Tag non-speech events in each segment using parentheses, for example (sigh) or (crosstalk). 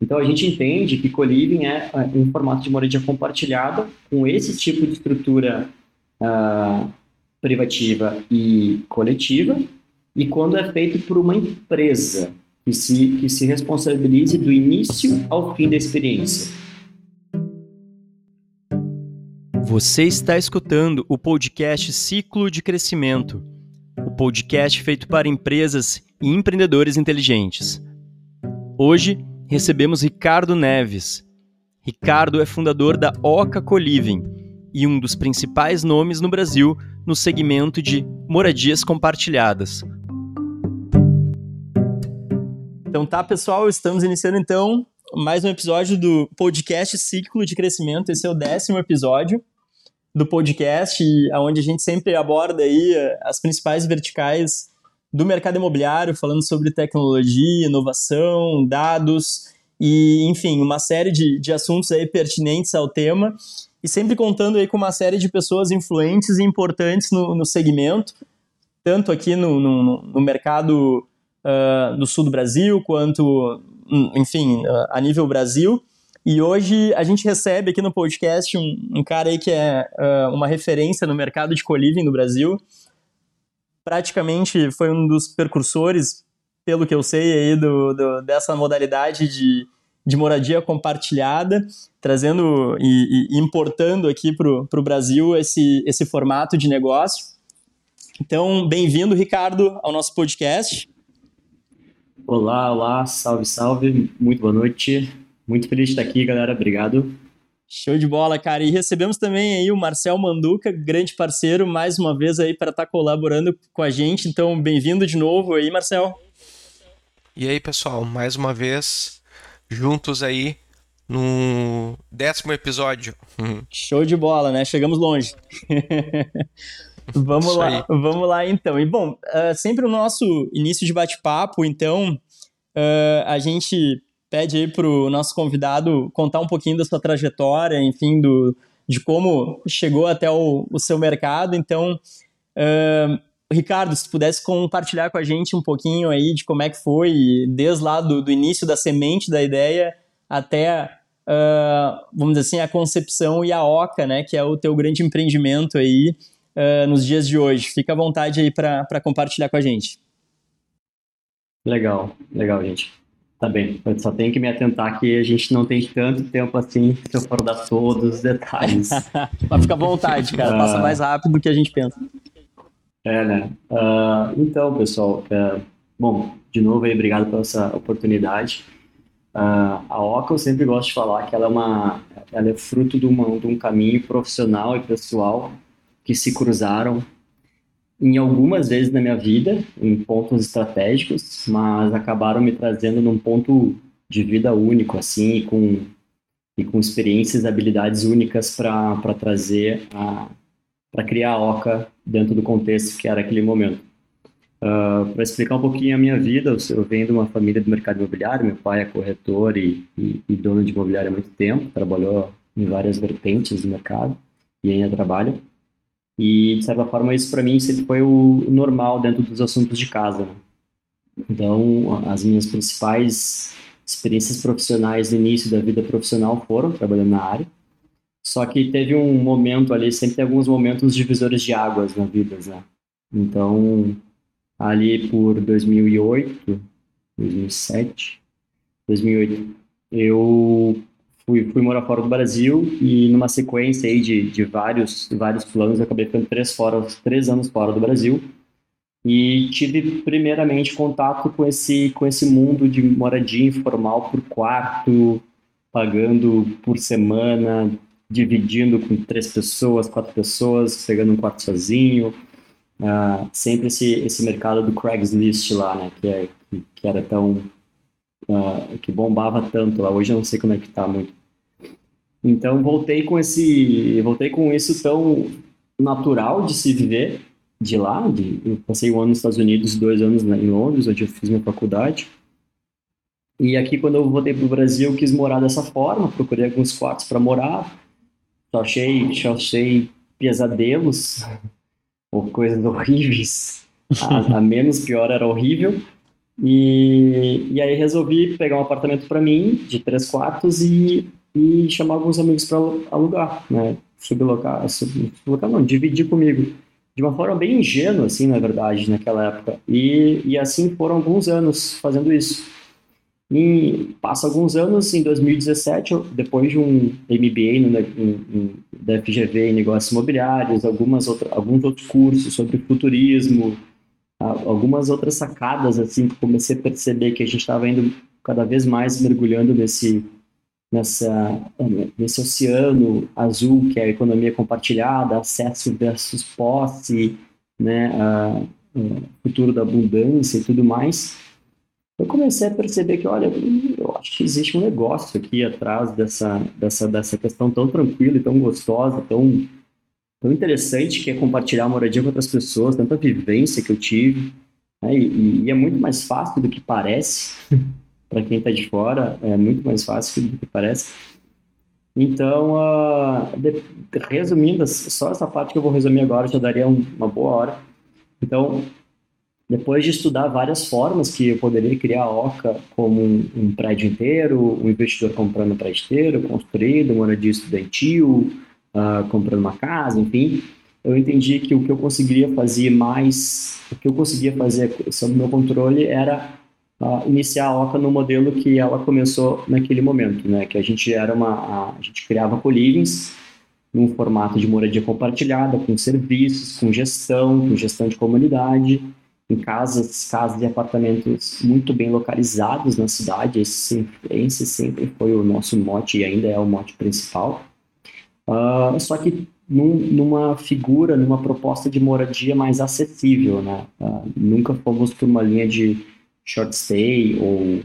Então, a gente entende que co-living é, é um formato de moradia compartilhada com esse tipo de estrutura uh, privativa e coletiva, e quando é feito por uma empresa que se, que se responsabilize do início ao fim da experiência. Você está escutando o podcast Ciclo de Crescimento, o podcast feito para empresas e empreendedores inteligentes. Hoje recebemos Ricardo Neves. Ricardo é fundador da Oca Coliving e um dos principais nomes no Brasil no segmento de moradias compartilhadas. Então tá, pessoal, estamos iniciando então mais um episódio do podcast Ciclo de Crescimento. Esse é o décimo episódio do podcast, onde a gente sempre aborda aí eh, as principais verticais do mercado imobiliário, falando sobre tecnologia, inovação, dados e, enfim, uma série de, de assuntos aí pertinentes ao tema e sempre contando aí com uma série de pessoas influentes e importantes no, no segmento, tanto aqui no, no, no mercado uh, do sul do Brasil, quanto, enfim, uh, a nível Brasil. E hoje a gente recebe aqui no podcast um, um cara aí que é uh, uma referência no mercado de coliving no Brasil. Praticamente foi um dos precursores, pelo que eu sei, aí do, do dessa modalidade de, de moradia compartilhada, trazendo e, e importando aqui para o Brasil esse, esse formato de negócio. Então, bem-vindo, Ricardo, ao nosso podcast. Olá, olá, salve, salve, muito boa noite. Muito feliz de estar aqui, galera. Obrigado. Show de bola, cara. E recebemos também aí o Marcel Manduca, grande parceiro, mais uma vez aí para estar tá colaborando com a gente. Então, bem-vindo de novo aí, Marcel. E aí, pessoal, mais uma vez juntos aí no décimo episódio. (laughs) Show de bola, né? Chegamos longe. (laughs) vamos Isso lá, aí. vamos lá então. E bom, uh, sempre o nosso início de bate-papo, então, uh, a gente pede aí para o nosso convidado contar um pouquinho da sua trajetória, enfim, do, de como chegou até o, o seu mercado. Então, uh, Ricardo, se pudesse compartilhar com a gente um pouquinho aí de como é que foi, desde lá do, do início da semente da ideia até, uh, vamos dizer assim, a concepção e a OCA, né, que é o teu grande empreendimento aí uh, nos dias de hoje. Fica à vontade aí para compartilhar com a gente. Legal, legal, gente. Tá bem, eu só tenho que me atentar que a gente não tem tanto tempo assim se eu for dar todos os detalhes. (laughs) Mas fica à vontade, cara, passa ah. mais rápido do que a gente pensa. É, né? Uh, então, pessoal, uh, bom, de novo aí, obrigado pela essa oportunidade. Uh, a OCA eu sempre gosto de falar que ela é uma, ela é fruto de, uma, de um caminho profissional e pessoal que se cruzaram em algumas vezes na minha vida, em pontos estratégicos, mas acabaram me trazendo num ponto de vida único, assim, e com, e com experiências e habilidades únicas para trazer, para criar a OCA dentro do contexto que era aquele momento. Uh, ah, para explicar um pouquinho a minha vida, eu venho de uma família do mercado imobiliário, meu pai é corretor e, e, e dono de imobiliário há muito tempo, trabalhou em várias vertentes do mercado e ainda trabalha. E, de certa forma, isso para mim sempre foi o normal dentro dos assuntos de casa. Né? Então, as minhas principais experiências profissionais no início da vida profissional foram trabalhando na área. Só que teve um momento ali, sempre tem alguns momentos divisores de águas na vida, né? Então, ali por 2008, 2007, 2008, eu fui, fui morar fora do Brasil e numa sequência aí de, de vários, vários planos, eu acabei ficando três, fora, três anos fora do Brasil. E tive primeiramente contato com esse, com esse mundo de moradia informal por quarto, pagando por semana, dividindo com três pessoas, quatro pessoas, pegando um quarto sozinho, uh, sempre esse, esse mercado do Craigslist lá, né, que, é, que, era tão, uh, que bombava tanto lá, hoje eu não sei como é que tá muito, então voltei com esse, voltei com isso tão natural de se viver de lá. De, eu passei um ano nos Estados Unidos, dois anos em Londres, onde eu fiz minha faculdade. E aqui quando eu voltei para o Brasil, eu quis morar dessa forma, procurei alguns quartos para morar. Só achei, só achei pesadelos (laughs) ou coisas horríveis. A, a menos pior era horrível. E, e aí resolvi pegar um apartamento para mim, de três quartos, e, e chamar alguns amigos para alugar, né? Sublocar, sublocar não, dividir comigo. De uma forma bem ingênua, assim, na verdade, naquela época. E, e assim foram alguns anos fazendo isso. E passa alguns anos, em 2017, depois de um MBA no, em, da FGV em negócios imobiliários, algumas outra, alguns outros cursos sobre futurismo, algumas outras sacadas, assim, comecei a perceber que a gente estava indo cada vez mais mergulhando nesse, nessa, nesse oceano azul que é a economia compartilhada, acesso versus posse, né, a, a futuro da abundância e tudo mais eu comecei a perceber que, olha, eu acho que existe um negócio aqui atrás dessa, dessa, dessa questão tão tranquila e tão gostosa, tão, tão interessante, que é compartilhar a moradia com outras pessoas, tanta vivência que eu tive. Né? E, e, é muito mais fácil do que parece, (laughs) para quem está de fora, é muito mais fácil do que parece. Então, uh, de, resumindo, só essa parte que eu vou resumir agora já daria um, uma boa hora. Então, depois de estudar várias formas que eu poderia criar a OCA como um, um prédio inteiro, um investidor comprando um prédio inteiro, construído, moradia estudantil, uh, comprando uma casa, enfim, eu entendi que o que eu conseguiria fazer mais, o que eu conseguia fazer sob meu controle era uh, iniciar a OCA no modelo que ela começou naquele momento, né? Que a gente era uma, a, gente criava colivings num formato de moradia compartilhada, com serviços, com gestão, com gestão de comunidade, em casas, casas e apartamentos muito bem localizados na cidade. Esse, esse sempre foi o nosso mote e ainda é o mote principal. Uh, só que num, numa figura, numa proposta de moradia mais acessível, né? Uh, nunca fomos por uma linha de short stay ou,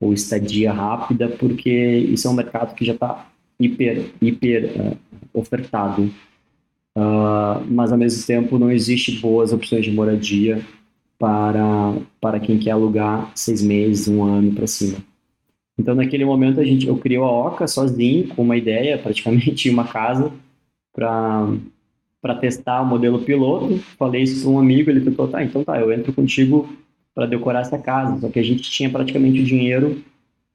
ou estadia rápida, porque isso é um mercado que já está hiper, hiper uh, ofertado. mas ao mesmo tempo não existe boas opções de moradia para, para quem quer alugar seis meses, um ano para cima. Então, naquele momento, a gente, eu criei a Oca sozinho, com uma ideia, praticamente (laughs) uma casa, para testar o modelo piloto. Falei isso para um amigo, ele falou, tá, então tá, eu entro contigo para decorar essa casa. Só que a gente tinha praticamente o dinheiro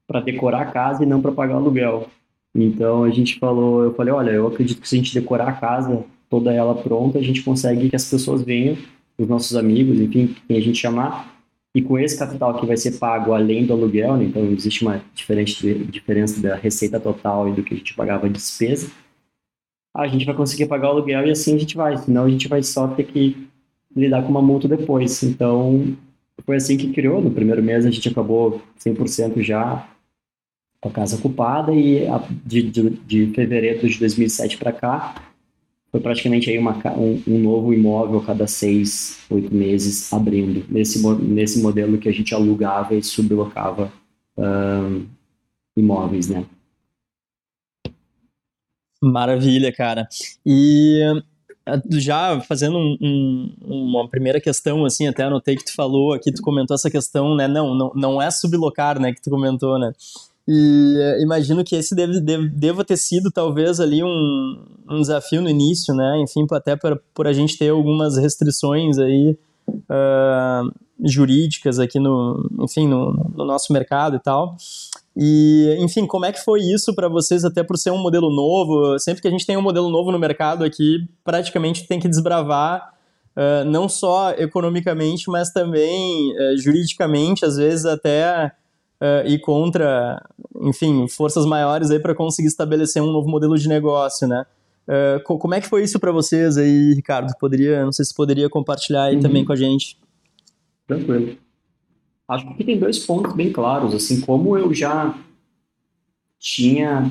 para decorar a casa e não para pagar o aluguel. Então, a gente falou, eu falei, olha, eu acredito que se a gente decorar a casa, toda ela pronta, a gente consegue que as pessoas venham os nossos amigos, enfim, quem a gente chamar, e com esse capital que vai ser pago além do aluguel, né, então existe uma diferença da receita total e do que a gente pagava de despesa, a gente vai conseguir pagar o aluguel e assim a gente vai, senão a gente vai só ter que lidar com uma multa depois. Então, foi assim que criou. No primeiro mês a gente acabou 100% já com a casa ocupada e de, de, de fevereiro de 2007 para cá foi praticamente aí uma, um, um, novo imóvel a cada seis, oito meses abrindo, nesse, nesse modelo que a gente alugava e sublocava imóveis, né? Maravilha, cara. E já fazendo um, um, uma primeira questão, assim, até anotei que tu falou aqui, tu comentou essa questão, né? Não, não, não é sublocar, né? Que tu comentou, né? E uh, imagino que esse deve, deve, deva ter sido talvez ali um, um desafio no início, né? Enfim, até por, por a gente ter algumas restrições aí uh, jurídicas aqui no, enfim, no, no, nosso mercado e tal. E, enfim, como é que foi isso para vocês, até por ser um modelo novo? Sempre que a gente tem um modelo novo no mercado aqui, praticamente tem que desbravar uh, não só economicamente, mas também uh, juridicamente, às vezes até uh, ir contra, enfim, forças maiores aí para conseguir estabelecer um novo modelo de negócio, né? Uh, como é que foi isso para vocês aí, Ricardo? Poderia, não sei se poderia compartilhar aí uhum. também com a gente. Tranquilo. Acho que tem dois pontos bem claros, assim, como eu já tinha,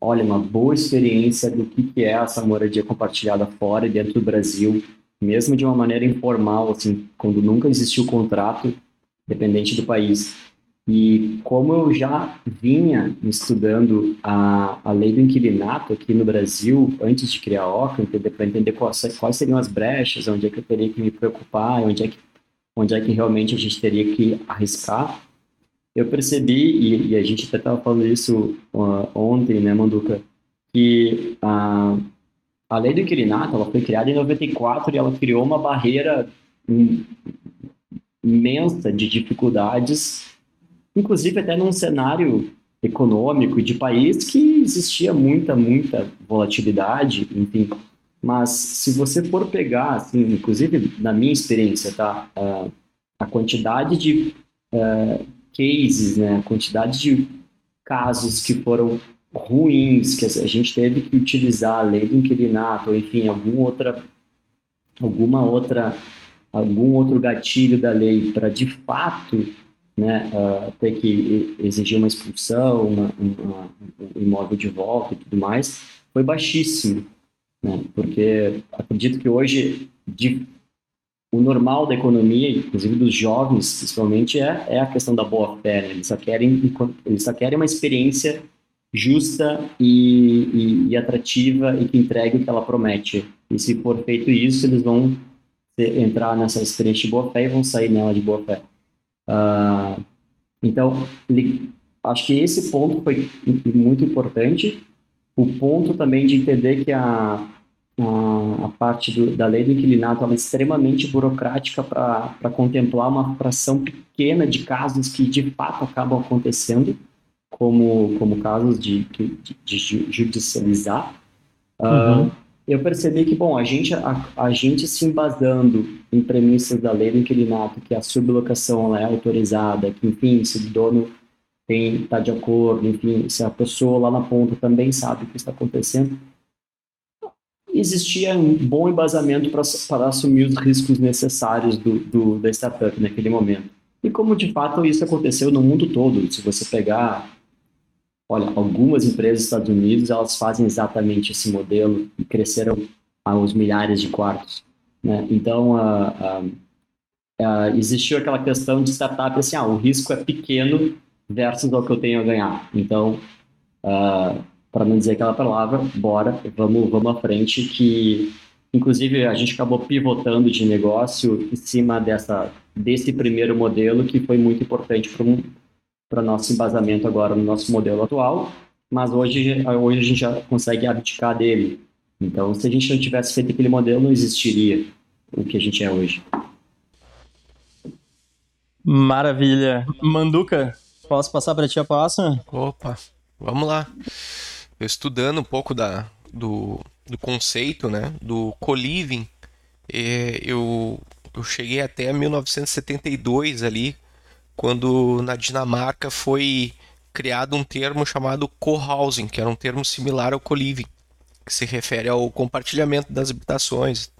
olha, uma boa experiência do que, que é essa moradia compartilhada fora e dentro do Brasil, mesmo de uma maneira informal, assim, quando nunca existiu contrato, dependente do país. E como eu já vinha estudando a, a lei do inquilinato aqui no Brasil, antes de criar a OCA, para entender quais, quais, seriam as brechas, onde é que eu teria que me preocupar, onde é que, onde é que realmente a gente teria que arriscar, eu percebi, e, e a gente até estava falando isso uh, ontem, né, Manduca, que a, a lei do inquilinato ela foi criada em 94 e ela criou uma barreira imensa de dificuldades, inclusive até num cenário econômico de país que existia muita, muita volatilidade, enfim. Mas se você for pegar, assim, inclusive na minha experiência, tá, uh, a quantidade de uh, cases, né, a quantidade de casos que foram ruins, que a gente teve que utilizar a lei do inquilinato, ou enfim, alguma outra, alguma outra, algum outro gatilho da lei para de fato né, uh, ter que exigir uma expulsão, uma, uma, um imóvel de volta e tudo mais, foi baixíssimo, né, porque acredito que hoje de, o normal da economia, inclusive dos jovens, principalmente, é, é a questão da boa-fé, né, eles, só querem, eles só querem uma experiência justa e, e, e, atrativa e que entregue o que ela promete. E se for feito isso, eles vão entrar nessa experiência de boa fé e vão sair nela de boa fé. Uh, então, acho que esse ponto foi muito importante. O ponto também de entender que a, a, a parte do, da lei do inquilinato é extremamente burocrática para contemplar uma fração pequena de casos que de fato acabam acontecendo, como, como casos de, de, de judicializar. Uh, uhum eu percebi que, bom, a gente, a, a, gente se embasando em premissas da lei do inquilinato, que a sublocação é autorizada, que, enfim, se o dono está de acordo, enfim, se a pessoa lá na ponta também sabe o que está acontecendo, existia um bom embasamento para assumir os riscos necessários do, do, da startup naquele momento. E como de fato isso aconteceu no mundo todo, se você pegar Olha, algumas empresas dos Estados Unidos, elas fazem exatamente esse modelo e cresceram aos milhares de quartos. Né? Então, existiu aquela questão de startup, assim, ah, o risco é pequeno versus o que eu tenho a ganhar. Então, para não dizer aquela palavra, bora, vamos, vamos à frente, que inclusive a gente acabou pivotando de negócio em cima dessa, desse primeiro modelo, que foi muito importante para um, para nosso embasamento agora no nosso modelo atual, mas hoje, hoje a gente já consegue abdicar dele. Então, se a gente não tivesse feito aquele modelo, não existiria o que a gente é hoje. Maravilha. Manduca, posso passar para ti a próxima? Opa, vamos lá. Eu estudando um pouco da, do, do conceito né, do co-living, eu, eu cheguei até 1972 ali, quando na Dinamarca foi criado um termo chamado co-housing, que era um termo similar ao co-living, que se refere ao compartilhamento das habitações.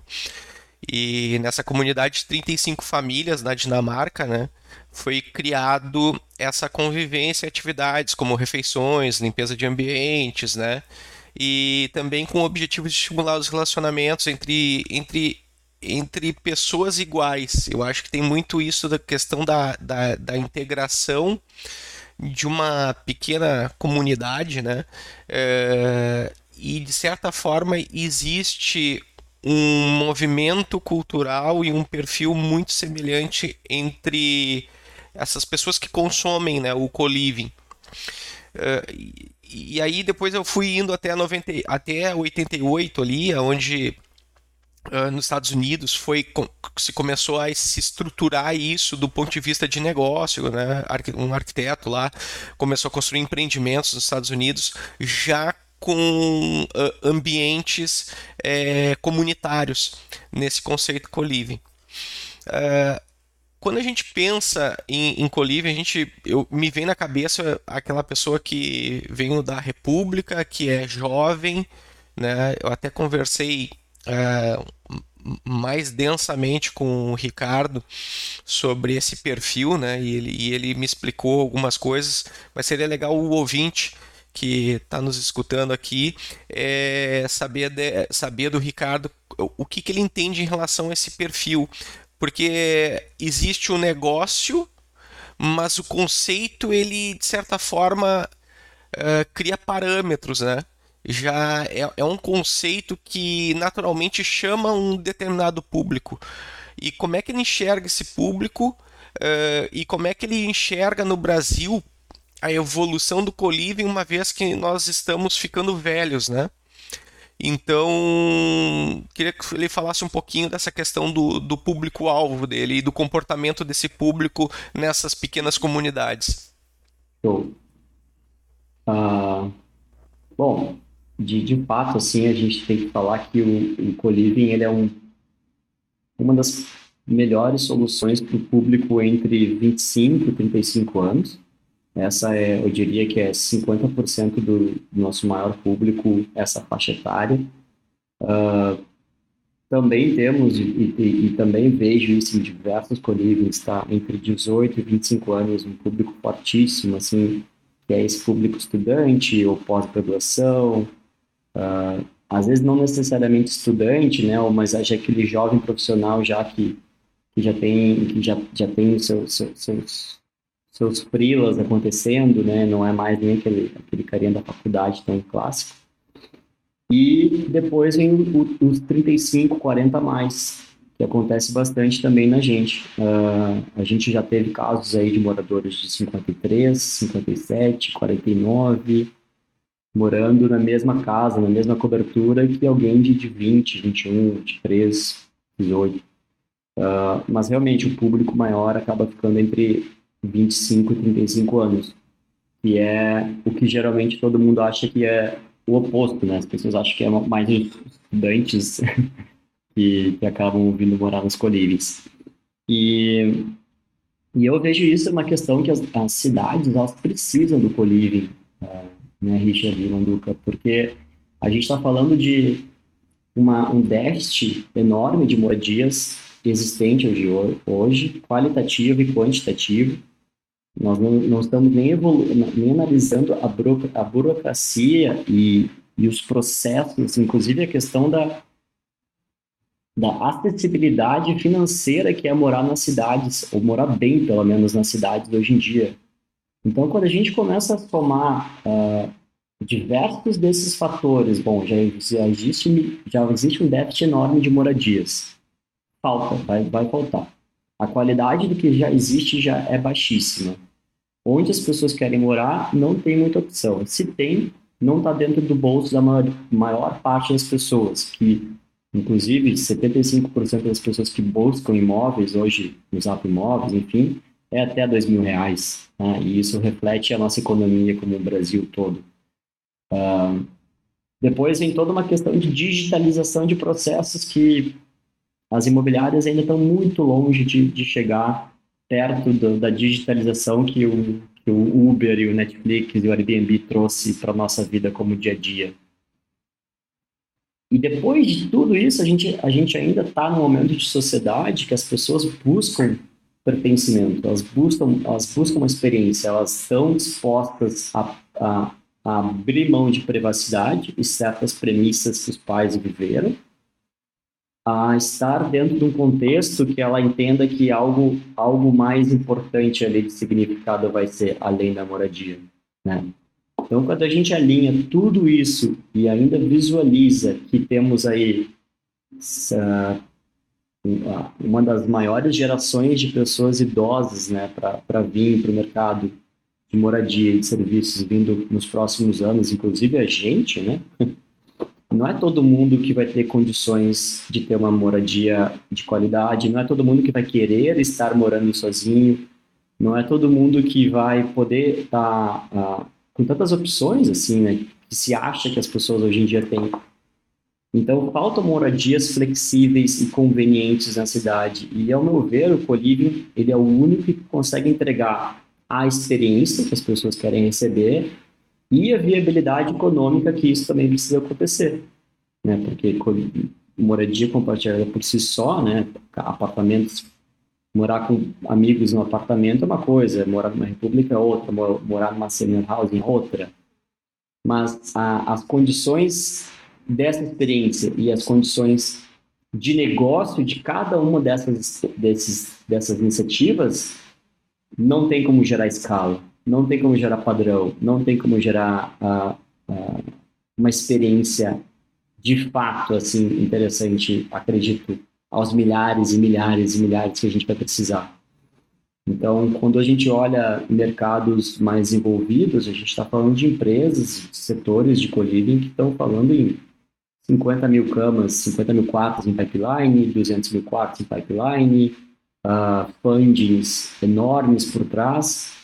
E nessa comunidade de 35 famílias na Dinamarca, né, foi criado essa convivência e atividades como refeições, limpeza de ambientes, né, e também com o objetivo de estimular os relacionamentos entre, entre entre pessoas iguais. Eu acho que tem muito isso da questão da, da, da integração de uma pequena comunidade, né? É, e de certa forma existe um movimento cultural e um perfil muito semelhante entre essas pessoas que consomem né, o co-living. É, e, e aí depois eu fui indo até 90, até 88 ali, onde uh, nos Estados Unidos foi se começou a se estruturar isso do ponto de vista de negócio, né? Um arquiteto lá começou a construir empreendimentos nos Estados Unidos já com uh, ambientes é, comunitários nesse conceito co-living. Uh, quando a gente pensa em, em co-living, a gente eu, me vem na cabeça aquela pessoa que veio da República, que é jovem, né? Eu até conversei é, mais densamente com o Ricardo sobre esse perfil, né? E ele, e ele me explicou algumas coisas, mas seria legal o ouvinte que está nos escutando aqui é, saber, de, saber do Ricardo o que, que ele entende em relação a esse perfil. Porque existe o um negócio, mas o conceito, ele, de certa forma, uh, cria parâmetros, né? já é, é um conceito que naturalmente chama um determinado público. E como é que ele enxerga esse público uh, e como é que ele enxerga no Brasil a evolução do coliving, uma vez que nós estamos ficando velhos, né? Então, queria que ele falasse um pouquinho dessa questão do, do público-alvo dele e do comportamento desse público nessas pequenas comunidades. Show. Uh, bom, de, de fato, assim, a gente tem que falar que o, o Coliving, ele é um, uma das melhores soluções para o público entre 25 e 35 anos. Essa é, eu diria que é 50% do, do nosso maior público, essa faixa etária. Uh, também temos, e, e, e, também vejo isso em diversos colírios, tá? Entre 18 e 25 anos, um público fortíssimo, assim, que é esse público estudante ou pós-graduação, uh, às vezes não necessariamente estudante, né? Mas é aquele jovem profissional já que, que já tem, que já, já tem seus, seus, seus seus frilas acontecendo, né? Não é mais nem aquele, aquele carinha da faculdade tão clássico. E depois vem os 35, 40 mais, que acontece bastante também na gente. Uh, a gente já teve casos aí de moradores de 53, 57, 49, morando na mesma casa, na mesma cobertura que alguém de, de 20, 21, 23, 18. Uh, mas realmente o público maior acaba ficando entre 25 e 35 anos, que é o que geralmente todo mundo acha que é o oposto, né? As pessoas acham que é mais estudantes (laughs) que, que acabam vindo morar nos colírios. E, e eu vejo isso uma questão que as, as cidades elas precisam do colívio, uh, né, Richard e Landuca, porque a gente está falando de uma, um déficit enorme de moradias existente hoje, hoje, qualitativo e quantitativo, nós não, não estamos nem, evolu nem analisando a, buro a burocracia e, e os processos, inclusive a questão da, da acessibilidade financeira que é morar nas cidades, ou morar bem, pelo menos, nas cidades hoje em dia. Então, quando a gente começa a somar uh, diversos desses fatores, bom, já, existe, já existe um déficit enorme de moradias. Falta, vai, vai faltar. A qualidade do que já existe já é baixíssima onde as pessoas querem morar, não tem muita opção. Se tem, não está dentro do bolso da maior, maior parte das pessoas, que, inclusive, 75% das pessoas que buscam imóveis hoje, Zap Imóveis, enfim, é até dois mil reais. Né? E isso reflete a nossa economia como o Brasil todo. Uh, depois vem toda uma questão de digitalização de processos que as imobiliárias ainda estão muito longe de, de chegar perto do, da digitalização que o, que o Uber e o Netflix e o Airbnb trouxe para nossa vida como dia a dia. E depois de tudo isso, a gente, a gente ainda está num momento de sociedade que as pessoas buscam pertencimento, elas buscam, elas buscam uma experiência, elas estão dispostas a, a, a abrir mão de privacidade e certas premissas que os pais viveram, a estar dentro de um contexto que ela entenda que algo, algo mais importante ali de significado vai ser além da moradia, né? Então, quando a gente alinha tudo isso e ainda visualiza que temos aí uh, uma das maiores gerações de pessoas idosas né, para vir para o mercado de moradia e de serviços vindo nos próximos anos, inclusive a gente, né? (laughs) não é todo mundo que vai ter condições de ter uma moradia de qualidade, não é todo mundo que vai querer estar morando sozinho, não é todo mundo que vai poder estar tá, uh, com tantas opções assim, né, que se acha que as pessoas hoje em dia têm. Então, faltam moradias flexíveis e convenientes na cidade. E, ao meu ver, o Colívio ele é o único que consegue entregar a experiência que as pessoas querem receber e a viabilidade econômica que isso também precisa acontecer, né? Porque moradia compartilhada por si só, né? Apartamentos, morar com amigos no apartamento é uma coisa, morar numa república é outra, morar numa senior housing é outra. Mas a, as condições dessa experiência e as condições de negócio de cada uma dessas, desses, dessas iniciativas não tem como gerar escala não tem como gerar padrão, não tem como gerar uh, uh, uma experiência de fato assim interessante, acredito, aos milhares e milhares e milhares que a gente vai precisar. Então, quando a gente olha mercados mais envolvidos, a gente está falando de empresas, setores de co que estão falando em 50 mil camas, 50 mil quartos em pipeline, 200 mil quartos em pipeline, uh, fundings enormes por trás,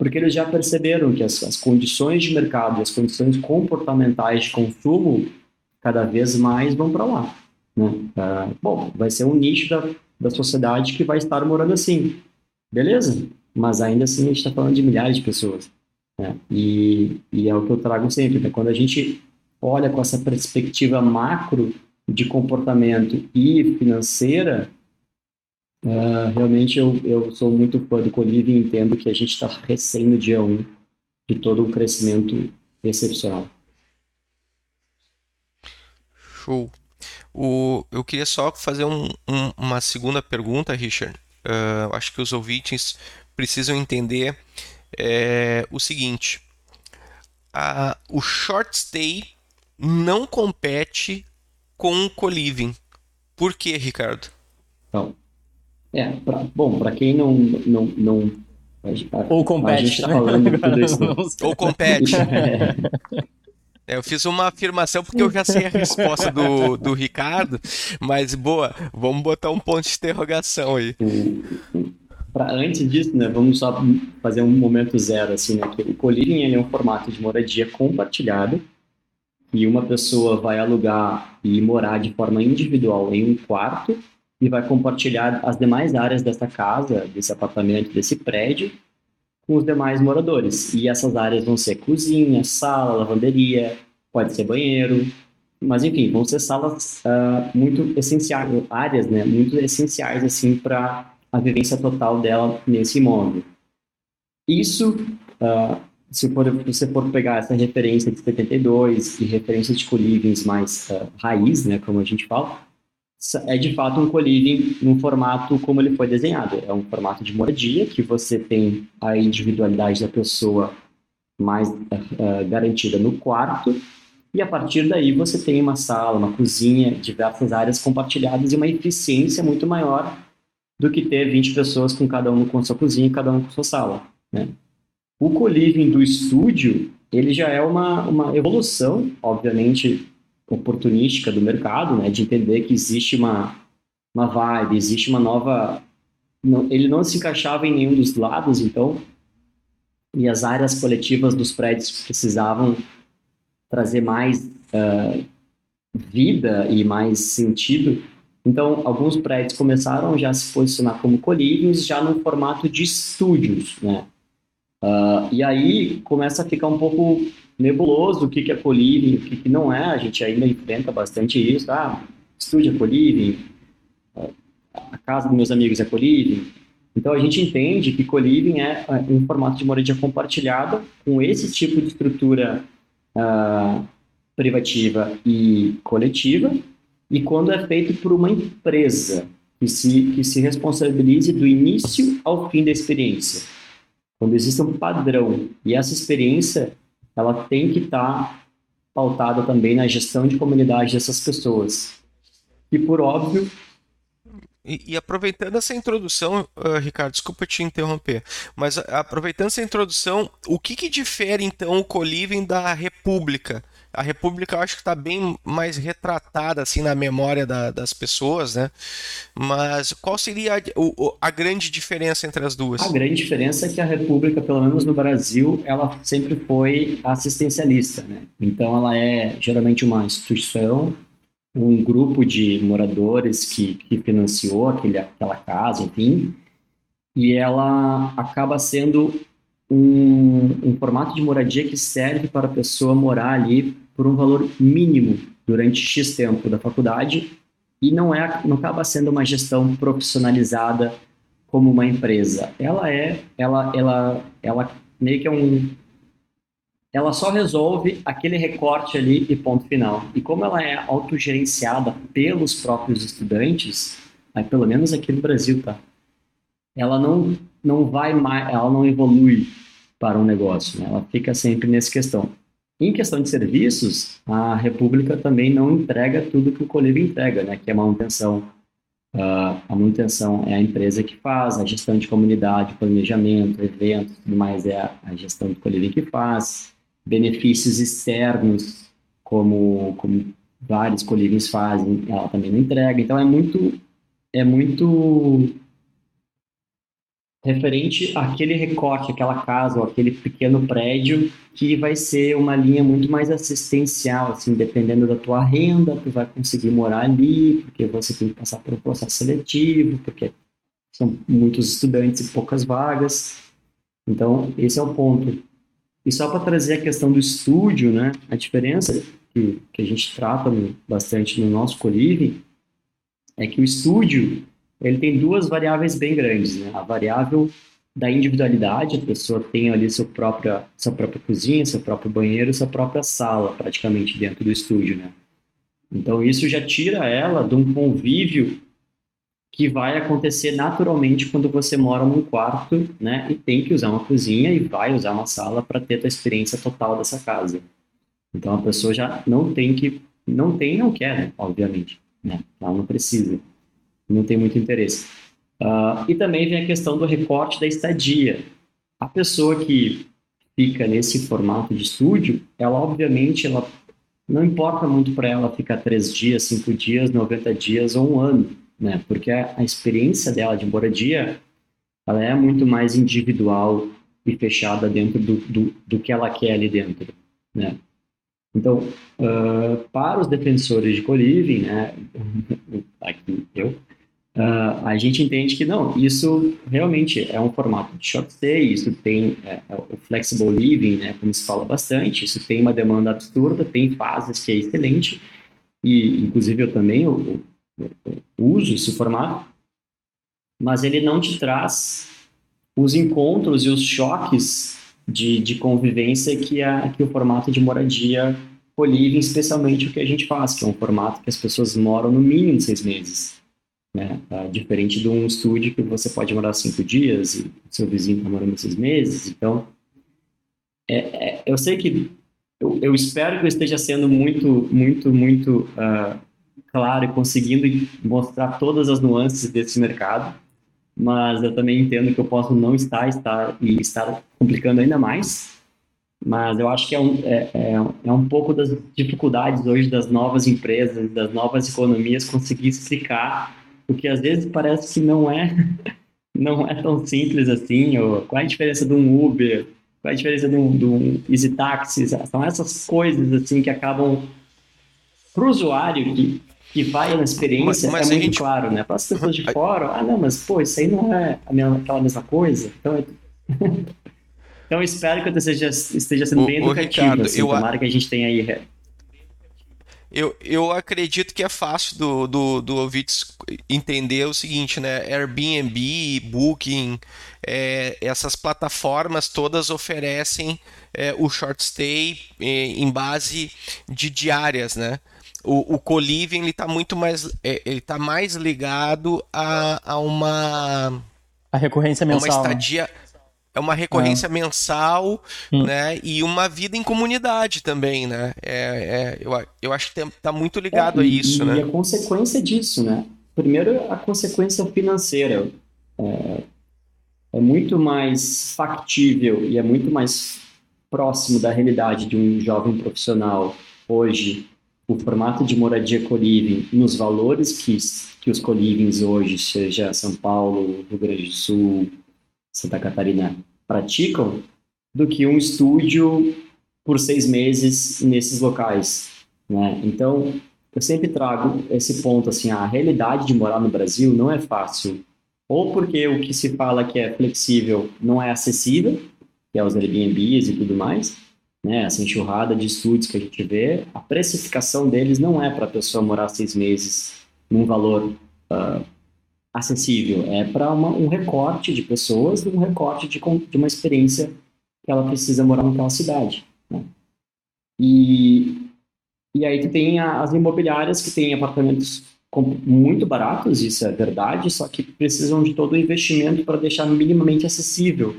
porque eles já perceberam que as, as condições de mercado, as condições comportamentais de consumo, cada vez mais vão para lá. Né? Uh, bom, vai ser um nicho da, da sociedade que vai estar morando assim. Beleza, mas ainda assim a gente está falando de milhares de pessoas. Né? E, e é o que eu trago sempre. Né? Quando a gente olha com essa perspectiva macro de comportamento e financeira, uh, realmente eu, eu sou muito fã do Colívio e entendo que a gente está recém no dia 1 de todo um crescimento excepcional. Show. O, eu queria só fazer um, um, uma segunda pergunta, Richard. Uh, acho que os ouvintes precisam entender é, o seguinte: a, o short stay não compete com o co-living. Por que, Ricardo? Então, é, pra, bom, para quem não, não, não ou compete. A gente tá falando tudo isso. (laughs) Ou compete. é. É, eu fiz uma afirmação porque eu já sei a resposta do, do Ricardo, mas boa, vamos botar um ponto de interrogação aí. Pra, antes disso, né, vamos só fazer um momento zero, assim, né, que o co-living é um formato de moradia compartilhado, e uma pessoa vai alugar e morar de forma individual em um quarto e vai compartilhar as demais áreas dessa casa, desse apartamento, desse prédio, com os demais moradores. E essas áreas vão ser cozinha, sala, lavanderia, pode ser banheiro, mas enfim, vão ser salas uh, muito essenciais, áreas, né, muito essenciais assim para a vivência total dela nesse imóvel. Isso, uh, se, for, você for pegar essa referência de 72 e referência de colivings mais uh, raiz, né, como a gente fala, é de fato um coliving num formato como ele foi desenhado. É um formato de moradia, que você tem a individualidade da pessoa mais uh, garantida no quarto, e a partir daí você tem uma sala, uma cozinha, diversas áreas compartilhadas e uma eficiência muito maior do que ter 20 pessoas com cada um com sua cozinha e cada um com sua sala. Né? O coliving do estúdio, ele já é uma, uma evolução, obviamente, oportunística do mercado, né, de entender que existe uma, uma vibe, existe uma nova... Não, ele não se encaixava em nenhum dos lados, então, e as áreas coletivas dos prédios precisavam trazer mais uh, vida e mais sentido. Então, alguns prédios começaram já a se posicionar como colírios, já no formato de estúdios, né? Uh, e aí começa a ficar um pouco nebuloso o que, que é coliving, o que, que não é. A gente ainda enfrenta bastante isso. Ah, estúdio é coliving, a casa dos meus amigos é coliving. Então a gente entende que coliving é, é um formato de moradia compartilhada com esse tipo de estrutura uh, privativa e coletiva, e quando é feito por uma empresa que se, que se responsabilize do início ao fim da experiência. Quando existe um padrão e essa experiência ela tem que estar tá pautada também na gestão de comunidade dessas pessoas. E por óbvio. E, e aproveitando essa introdução, uh, Ricardo, desculpa te interromper, mas aproveitando essa introdução, o que, que difere então o Coliving da República? A República eu acho que está bem mais retratada assim na memória da, das pessoas, né? Mas qual seria a, o, a, grande diferença entre as duas? A grande diferença é que a República, pelo menos no Brasil, ela sempre foi assistencialista, né? Então ela é geralmente uma instituição, um grupo de moradores que, que financiou aquele, aquela casa, enfim, e ela acaba sendo um, um, formato de moradia que serve para a pessoa morar ali por um valor mínimo durante X tempo da faculdade e não é não acaba sendo uma gestão profissionalizada como uma empresa. Ela é, ela, ela, ela meio que é um, ela só resolve aquele recorte ali e ponto final. E como ela é autogerenciada pelos próprios estudantes, aí pelo menos aqui no Brasil, tá? Ela não, não vai mais, ela não evolui para um negócio, né? ela fica sempre nessa questão. Em questão de serviços, a República também não entrega tudo que o Colívio entrega, né? que é manutenção. Uh, a manutenção é a empresa que faz, a gestão de comunidade, planejamento, eventos, tudo mais é a, gestão do Colívio que faz. Benefícios externos, como, como vários colírios fazem, ela também não entrega. Então é muito é muito referente àquele recorte, aquela casa ou aquele pequeno prédio que vai ser uma linha muito mais assistencial, assim, dependendo da tua renda, tu vai conseguir morar ali, porque você tem que passar por um processo seletivo, porque são muitos estudantes e poucas vagas. Então, esse é o ponto. E só para trazer a questão do estúdio, né, a diferença que, que a gente trata bastante no nosso Coliving é que o estúdio ele tem duas variáveis bem grandes, né? A variável da individualidade, a pessoa tem ali sua própria, sua própria cozinha, seu próprio banheiro, sua própria sala, praticamente, dentro do estúdio, né? Então, isso já tira ela de um convívio que vai acontecer naturalmente quando você mora num quarto, né? E tem que usar uma cozinha e vai usar uma sala para ter a experiência total dessa casa. Então, a pessoa já não tem que... Não tem não quer, né? Obviamente, né? Ela não precisa não tem muito interesse. Uh, e também vem a questão do recorte da estadia. A pessoa que fica nesse formato de estúdio, ela obviamente ela não importa muito para ela ficar três dias, cinco dias, 90 dias ou um ano, né? Porque a, a experiência dela de moradia, ela é muito mais individual e fechada dentro do, do, do que ela quer ali dentro, né? Então, uh, para os defensores de co-living, né, (laughs) aqui eu, Uh, a gente entende que não, isso realmente é um formato de short stay, isso tem é, é, o flexible living, né, como se fala bastante, isso tem uma demanda absurda, tem fases que é excelente, e inclusive eu também eu, eu, eu uso esse formato, mas ele não te traz os encontros e os choques de, de convivência que, a, que o formato de moradia co-living, especialmente o que a gente faz, que é um formato que as pessoas moram no mínimo seis meses né? Tá? Diferente de um estúdio que você pode morar cinco dias e seu vizinho está morando seis meses. Então, é, é, eu sei que eu, eu, espero que eu esteja sendo muito, muito, muito uh, claro e conseguindo mostrar todas as nuances desse mercado, mas eu também entendo que eu posso não estar, estar e estar complicando ainda mais. Mas eu acho que é um, é, é, é um pouco das dificuldades hoje das novas empresas, das novas economias conseguir explicar porque às vezes parece que não é (laughs) não é tão simples assim, ou qual é a diferença de um Uber, qual é a diferença de um, de um Easy Taxi, são essas coisas assim que acabam para o usuário que, que vai na experiência mas, mas é muito gente... claro, né? Para as pessoas de fora, ah não, mas pô, isso aí não é mesma, aquela mesma coisa, então é... (laughs) então espero que eu esteja, esteja sendo o, bem educativo, Ricardo, assim, eu... tomara que a gente tenha aí eu, eu acredito que é fácil do, do, do ouvintes entender o seguinte, né? Airbnb, Booking, é, essas plataformas todas oferecem é, o short stay é, em base de diárias, né? O, o co-living está muito mais é, ele tá mais ligado a, a uma a recorrência mensal, uma né? estadia né? É uma recorrência é. mensal, hum. né? E uma vida em comunidade também, né? É, é eu, eu acho que está muito ligado é, a isso, e, né? E a consequência disso, né? Primeiro, a consequência financeira. É, é muito mais factível e é muito mais próximo da realidade de um jovem profissional hoje o formato de moradia co-living nos valores que, que os co-livings hoje, seja São Paulo, Rio Grande do Sul, Santa Catarina praticam do que um estúdio por seis meses nesses locais, né? Então, eu sempre trago esse ponto assim, a realidade de morar no Brasil não é fácil, ou porque o que se fala que é flexível não é acessível, que é os Airbnbs e tudo mais, né? Essa enxurrada de estúdios que a gente vê, a precificação deles não é para a pessoa morar seis meses num valor uh, acessível, é para um recorte de pessoas, um recorte de, de, uma experiência que ela precisa morar naquela cidade. Né? E, e aí tu tem as imobiliárias que têm apartamentos muito baratos, isso é verdade, só que precisam de todo o investimento para deixar minimamente acessível.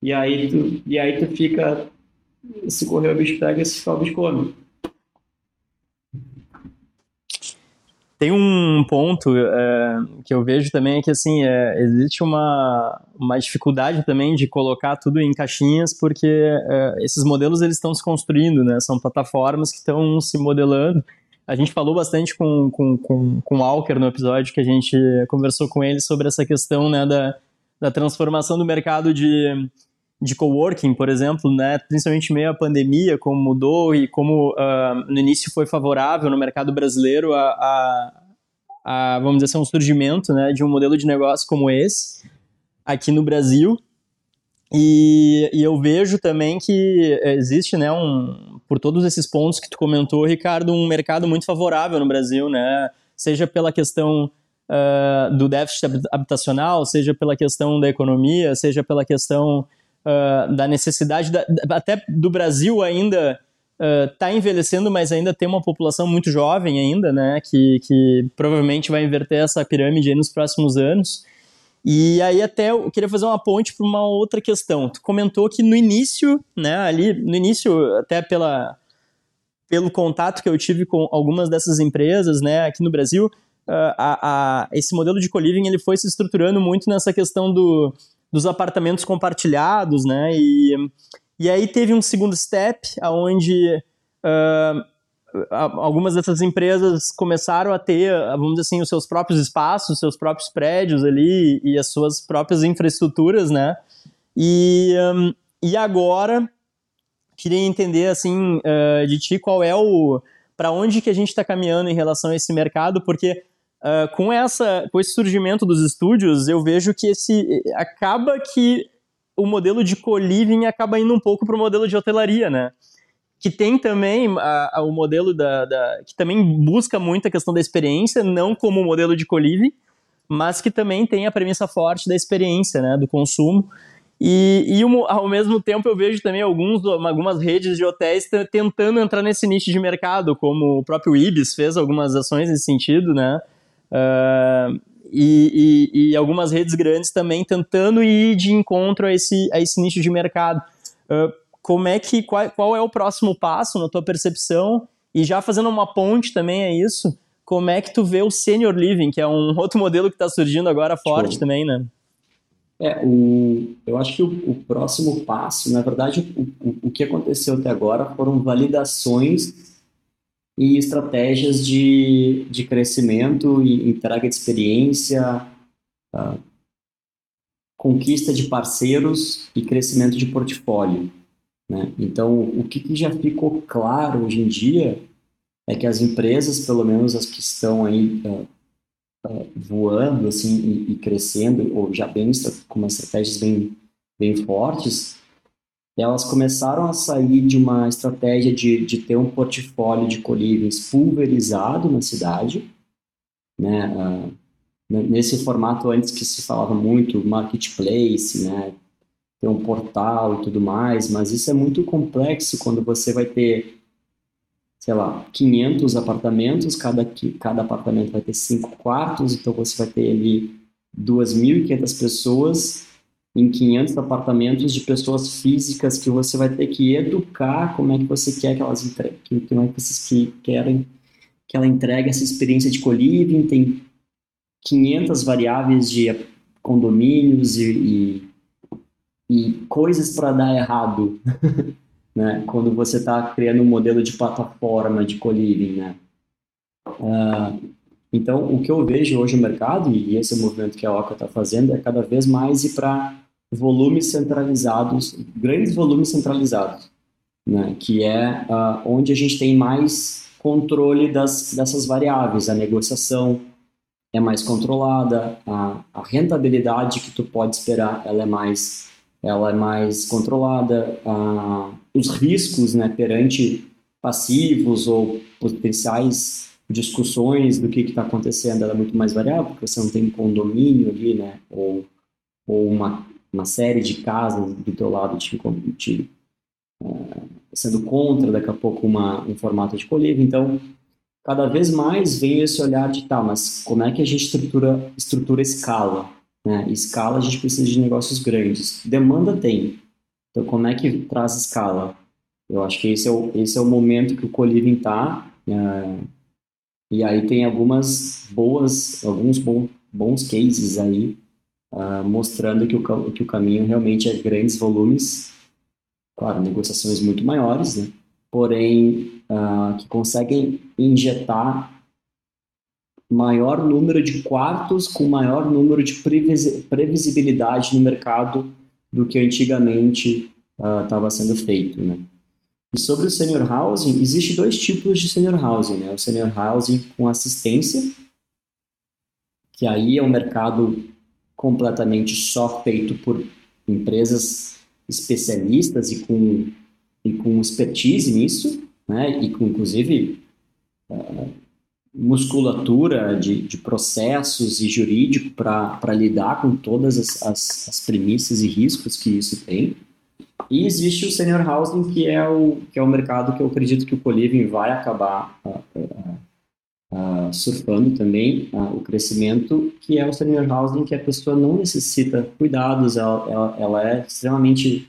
E aí tu, e aí tu fica, se correr o bicho pega, se ficar o bicho come. Tem um ponto é, que eu vejo também é que assim é, existe uma, uma dificuldade também de colocar tudo em caixinhas porque é, esses modelos eles estão se construindo, né? São plataformas que estão se modelando a gente falou bastante com, com, com, com o Alker no episódio que a gente conversou com ele sobre essa questão né, da, da transformação do mercado de, de coworking, por exemplo, né, principalmente meio à pandemia, como mudou e como uh, no início foi favorável no mercado brasileiro a, a, a, vamos dizer assim, um surgimento né, de um modelo de negócio como esse aqui no Brasil. E, e, eu vejo também que existe, né, um, por todos esses pontos que tu comentou, Ricardo, um mercado muito favorável no Brasil, né? Seja pela questão uh, do déficit habitacional, seja pela questão da economia, seja pela questão uh, da necessidade, da, até do Brasil ainda está uh, envelhecendo, mas ainda tem uma população muito jovem ainda, né? Que, que provavelmente vai inverter essa pirâmide nos próximos anos. E aí até eu queria fazer uma ponte para uma outra questão. Tu comentou que no início, né, ali no início até pela pelo contato que eu tive com algumas dessas empresas, né, aqui no Brasil, uh, a, a, esse modelo de co-living ele foi se estruturando muito nessa questão do, dos apartamentos compartilhados, né, e, e aí teve um segundo step aonde uh, algumas dessas empresas começaram a ter, vamos dizer assim, os seus próprios espaços, os seus próprios prédios ali e as suas próprias infraestruturas, né? E, um, e agora queria entender assim uh, de ti qual é o para onde que a gente está caminhando em relação a esse mercado, porque uh, com essa com esse surgimento dos estúdios eu vejo que esse acaba que o modelo de co-living acaba indo um pouco para o modelo de hotelaria, né? que tem também a, a, o modelo da, da, que também busca muito a questão da experiência, não como modelo de Colive, mas que também tem a premissa forte da experiência, né, do consumo. E, e ao mesmo tempo eu vejo também alguns, algumas redes de hotéis tentando entrar nesse nicho de mercado, como o próprio Ibis fez algumas ações nesse sentido, né? Uh, e, e, e, algumas redes grandes também tentando ir de encontro a esse, a esse nicho de mercado. Uh, como é que qual, qual é o próximo passo na tua percepção e já fazendo uma ponte também é isso como é que tu vê o senior living que é um (laughs) outro modelo que está surgindo agora forte Show. também né é o eu acho que o, o próximo passo na verdade o, o, o, que aconteceu até agora foram validações e estratégias de, de crescimento e entrega de experiência uh, conquista de parceiros e crescimento de portfólio né? Então, o que, que, já ficou claro hoje em dia é que as empresas, pelo menos as que estão aí uh, uh, voando assim e, e, crescendo, ou já bem com estratégias bem, bem fortes, elas começaram a sair de uma estratégia de, de ter um portfólio de colíveis pulverizado na cidade, né? Uh, nesse formato antes que se falava muito marketplace, né? ter um portal e tudo mais, mas isso é muito complexo quando você vai ter, sei lá, 500 apartamentos, cada, cada apartamento vai ter cinco quartos, então você vai ter ali 2.500 pessoas em 500 apartamentos de pessoas físicas que você vai ter que educar como é que você quer que elas entreguem, como é que vocês que querem que ela entregue essa experiência de co-living, tem 500 variáveis de condomínios e, e e coisas para dar errado, (laughs) né? Quando você está criando um modelo de plataforma de co-living, né? Uh, então, o que eu vejo hoje no mercado, e esse é o movimento que a Oca está fazendo, é cada vez mais ir para volumes centralizados, grandes volumes centralizados, né? Que é uh, onde a gente tem mais controle das, dessas variáveis, a negociação é mais controlada, a, a rentabilidade que tu pode esperar, ela é mais ela é mais controlada, ah, os riscos né, perante passivos ou potenciais discussões do que está acontecendo ela é muito mais variável, porque você não tem um condomínio ali, né, ou, ou uma, uma série de casas do teu lado te, te uh, sendo contra daqui a pouco uma, um formato de colívio, então cada vez mais vem esse olhar de tá, mas como é que a gente estrutura, estrutura escala? Né? Escala, a gente precisa de negócios grandes. Demanda tem. Então, como é que traz escala? Eu acho que esse é o, esse é o momento que o Coliving está. É, e aí tem algumas boas, alguns bons, bons cases aí, uh, mostrando que o, que o caminho realmente é grandes volumes. Claro, negociações muito maiores, né? porém uh, que conseguem injetar maior número de quartos com maior número de previsibilidade no mercado do que antigamente estava uh, sendo feito, né? E sobre o senior housing, existe dois tipos de senior housing, né? O senior housing com assistência, que aí é um mercado completamente só feito por empresas especialistas e com, e com expertise nisso, né? E com, inclusive, uh, musculatura de, de processos e jurídico para lidar com todas as, as, as premissas e riscos que isso tem. E existe o senior housing, que é o, que é o mercado que eu acredito que o Coliving vai acabar uh, uh, uh, surfando também o crescimento, que é o senior housing, que a pessoa não necessita cuidados, ela, ela, ela é extremamente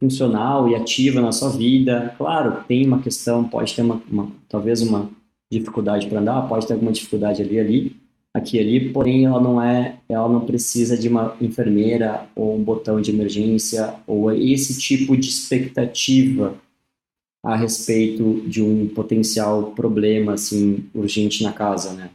funcional e ativa na sua vida. Claro, tem uma questão, pode ter uma, uma talvez uma dificuldade para andar, pode ter alguma dificuldade ali ali, aqui ali, porém ela não é, ela não precisa de uma enfermeira ou um botão de emergência ou esse tipo de expectativa a respeito de um potencial problema assim urgente na casa, né?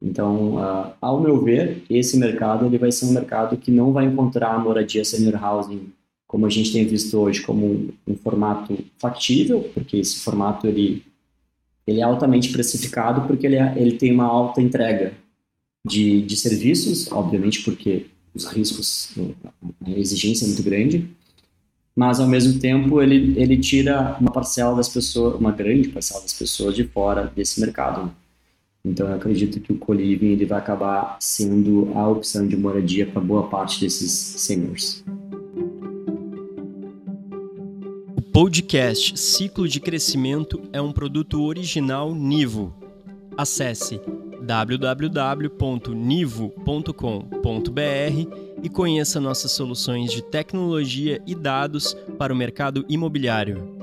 Então, uh, ao meu ver, esse mercado ele vai ser um mercado que não vai encontrar a moradia senior housing como a gente tem visto hoje como um, um formato factível, porque esse formato ele ele é altamente precificado porque ele, é, ele tem uma alta entrega de, de serviços, obviamente porque os riscos, a exigência é muito grande, mas ao mesmo tempo ele, ele tira uma parcela das pessoas, uma grande parcela das pessoas de fora desse mercado. Né? Então eu acredito que o co-living ele vai acabar sendo a opção de moradia para boa parte desses seniors. O podcast Ciclo de Crescimento é um produto original Nivo. Acesse www.nivo.com.br e conheça nossas soluções de tecnologia e dados para o mercado imobiliário.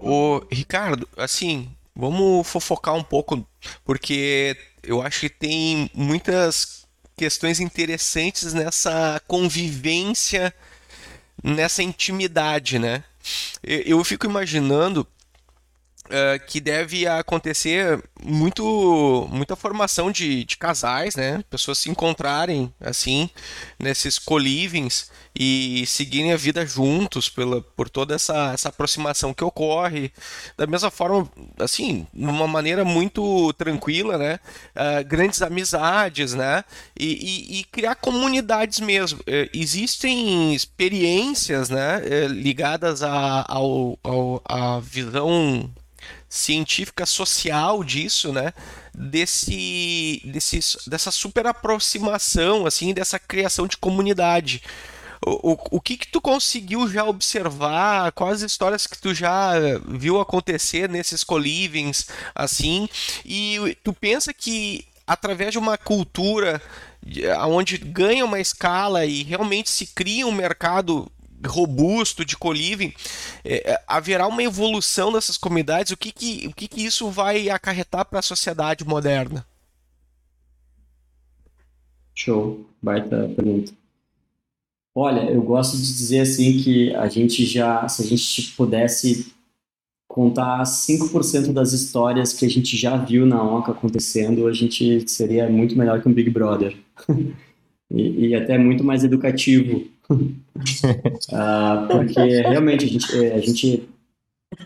O Ricardo, assim, vamos fofocar um pouco, porque eu acho que tem muitas questões interessantes nessa convivência, nessa intimidade, né? Eu fico imaginando Uh, que deve acontecer muito muita formação de, de casais, né? Pessoas se encontrarem assim nesses co-livings e seguirem a vida juntos pela, por toda essa, essa aproximação que ocorre. Da mesma forma, assim, de uma maneira muito tranquila, né? Uh, grandes amizades, né? E, e, e criar comunidades mesmo. Uh, existem experiências, né? Eh, ligadas à a, a visão científica social disso, né? Desse, desse, dessa super aproximação, assim, dessa criação de comunidade. O, o, o que que tu conseguiu já observar? Quais histórias que tu já viu acontecer nesses colivings, assim? E tu pensa que através de uma cultura onde ganha uma escala e realmente se cria um mercado robusto de coliving, é, é, haverá uma evolução dessas comunidades? O que, que, o que, que isso vai acarretar para a sociedade moderna? Show, baita pergunta. Olha, eu gosto de dizer assim que a gente já, se a gente pudesse contar 5% das histórias que a gente já viu na ONCA acontecendo, a gente seria muito melhor que um Big Brother. (laughs) e, e até muito mais educativo uh, porque realmente a gente, é, a gente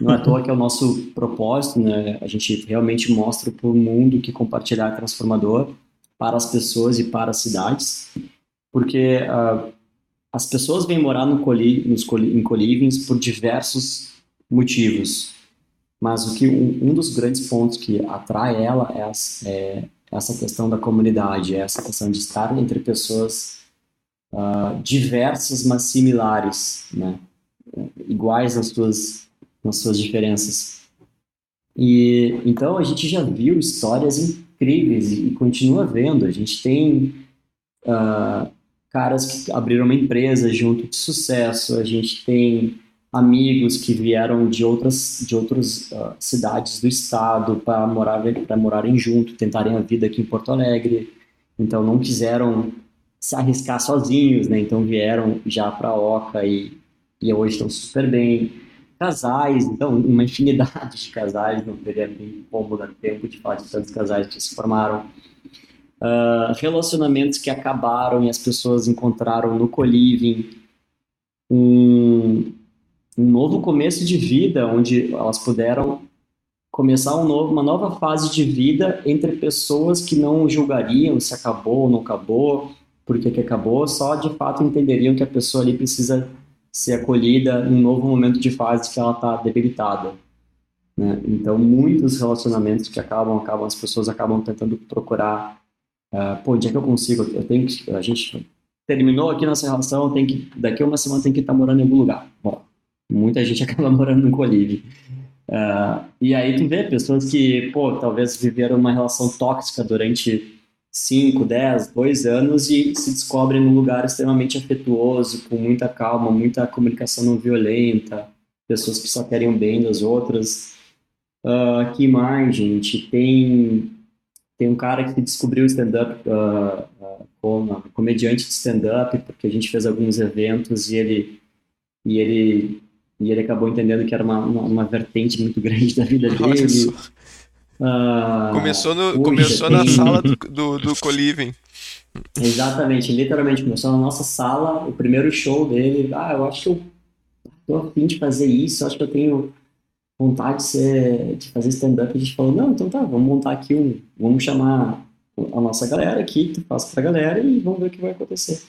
não é à toa que é o nosso propósito, né? A gente realmente mostra para o mundo que compartilhar é transformador para as pessoas e para as cidades, porque uh, as pessoas vêm morar no coli, nos coli, em colivings por diversos motivos, mas o que um, um dos grandes pontos que atrai ela é, as, é essa questão da comunidade, é essa questão de estar entre pessoas uh, diversas, mas similares, né? iguais nas suas, nas suas diferenças. E então a gente já viu histórias incríveis e, continua vendo. A gente tem uh, caras que abriram uma empresa junto de sucesso, a gente tem amigos que vieram de outras de outras uh, cidades do estado para morar para morarem junto, tentarem a vida aqui em Porto Alegre. Então não quiseram se arriscar sozinhos, né? Então vieram já para Oca e, e hoje estão super bem. Casais, então, uma infinidade de casais, não teria nem como dar tempo de falar de tantos casais que se formaram. Uh, relacionamentos que acabaram e as pessoas encontraram no coliving um, um novo começo de vida, onde elas puderam começar um novo, uma nova fase de vida entre pessoas que não julgariam se acabou ou não acabou, por que acabou, só de fato entenderiam que a pessoa ali precisa ser acolhida num novo momento de fase que ela está debilitada. Né? Então, muitos relacionamentos que acabam, acabam, as pessoas acabam tentando procurar, uh, pô, onde é que eu consigo? Eu tenho que, a gente terminou aqui nossa relação, tem que, daqui uma semana tem que estar tá morando em algum lugar. Bom, muita gente (laughs) acaba morando no colívio. Uh, e aí tu vê pessoas que, pô, talvez viveram uma relação tóxica durante 5, 10, 2 anos e se descobrem num lugar extremamente afetuoso, com muita calma, muita comunicação não violenta, pessoas que só querem o bem das outras. Uh, que mais, gente? Tem, tem um cara que descobriu stand-up uh, uh, como comediante de stand-up, porque a gente fez alguns eventos e ele, e ele, e ele acabou entendendo que era uma, uma, uma vertente muito (laughs) grande da vida dele. Ah, começou no, começou na sala do, do, do Coliving. Exatamente, literalmente começou na nossa sala, o primeiro show dele. Ah, eu acho que eu tô afim de fazer isso, acho que eu tenho vontade de, ser, de fazer stand-up. A gente falou: não, então tá, vamos montar aqui um. Vamos chamar a nossa galera aqui, tu passa pra galera e vamos ver o que vai acontecer.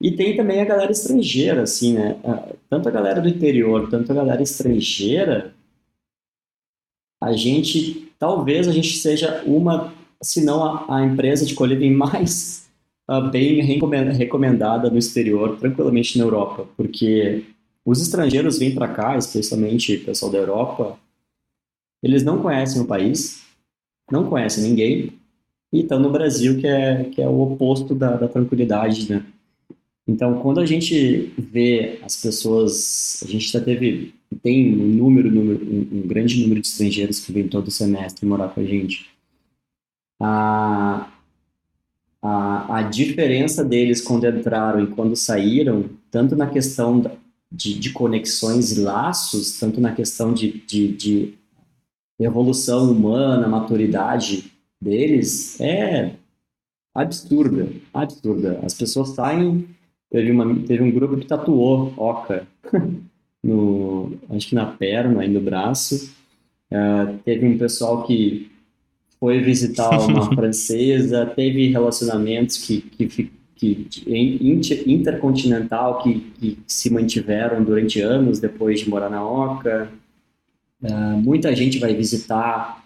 E tem também a galera estrangeira, assim, né? Ah, tanto a galera do interior, tanto a galera estrangeira, a gente talvez a gente seja uma, se não a, a empresa de coliving (laughs) mais uh, bem recomendada no exterior, tranquilamente na Europa, porque os estrangeiros vêm para cá, especialmente o pessoal da Europa, eles não conhecem o país, não conhecem ninguém, e estão no Brasil, que é, que é o oposto da, da tranquilidade, né? Então, quando a gente vê as pessoas, a gente já teve, tem um número, número um, grande número de estrangeiros que vêm todo semestre morar com a gente. A, a, a diferença deles quando entraram e quando saíram, tanto na questão de, de conexões e laços, tanto na questão de, de, de evolução humana, maturidade deles, é absurda, absurda. As pessoas saem Teve, uma, teve um grupo que tatuou oca (laughs) no, acho que na perna e no braço. Uh, teve um pessoal que foi visitar uma (laughs) francesa, teve relacionamentos que, que, que intercontinental que, que, se mantiveram durante anos depois de morar na Oca. Uh, muita gente vai visitar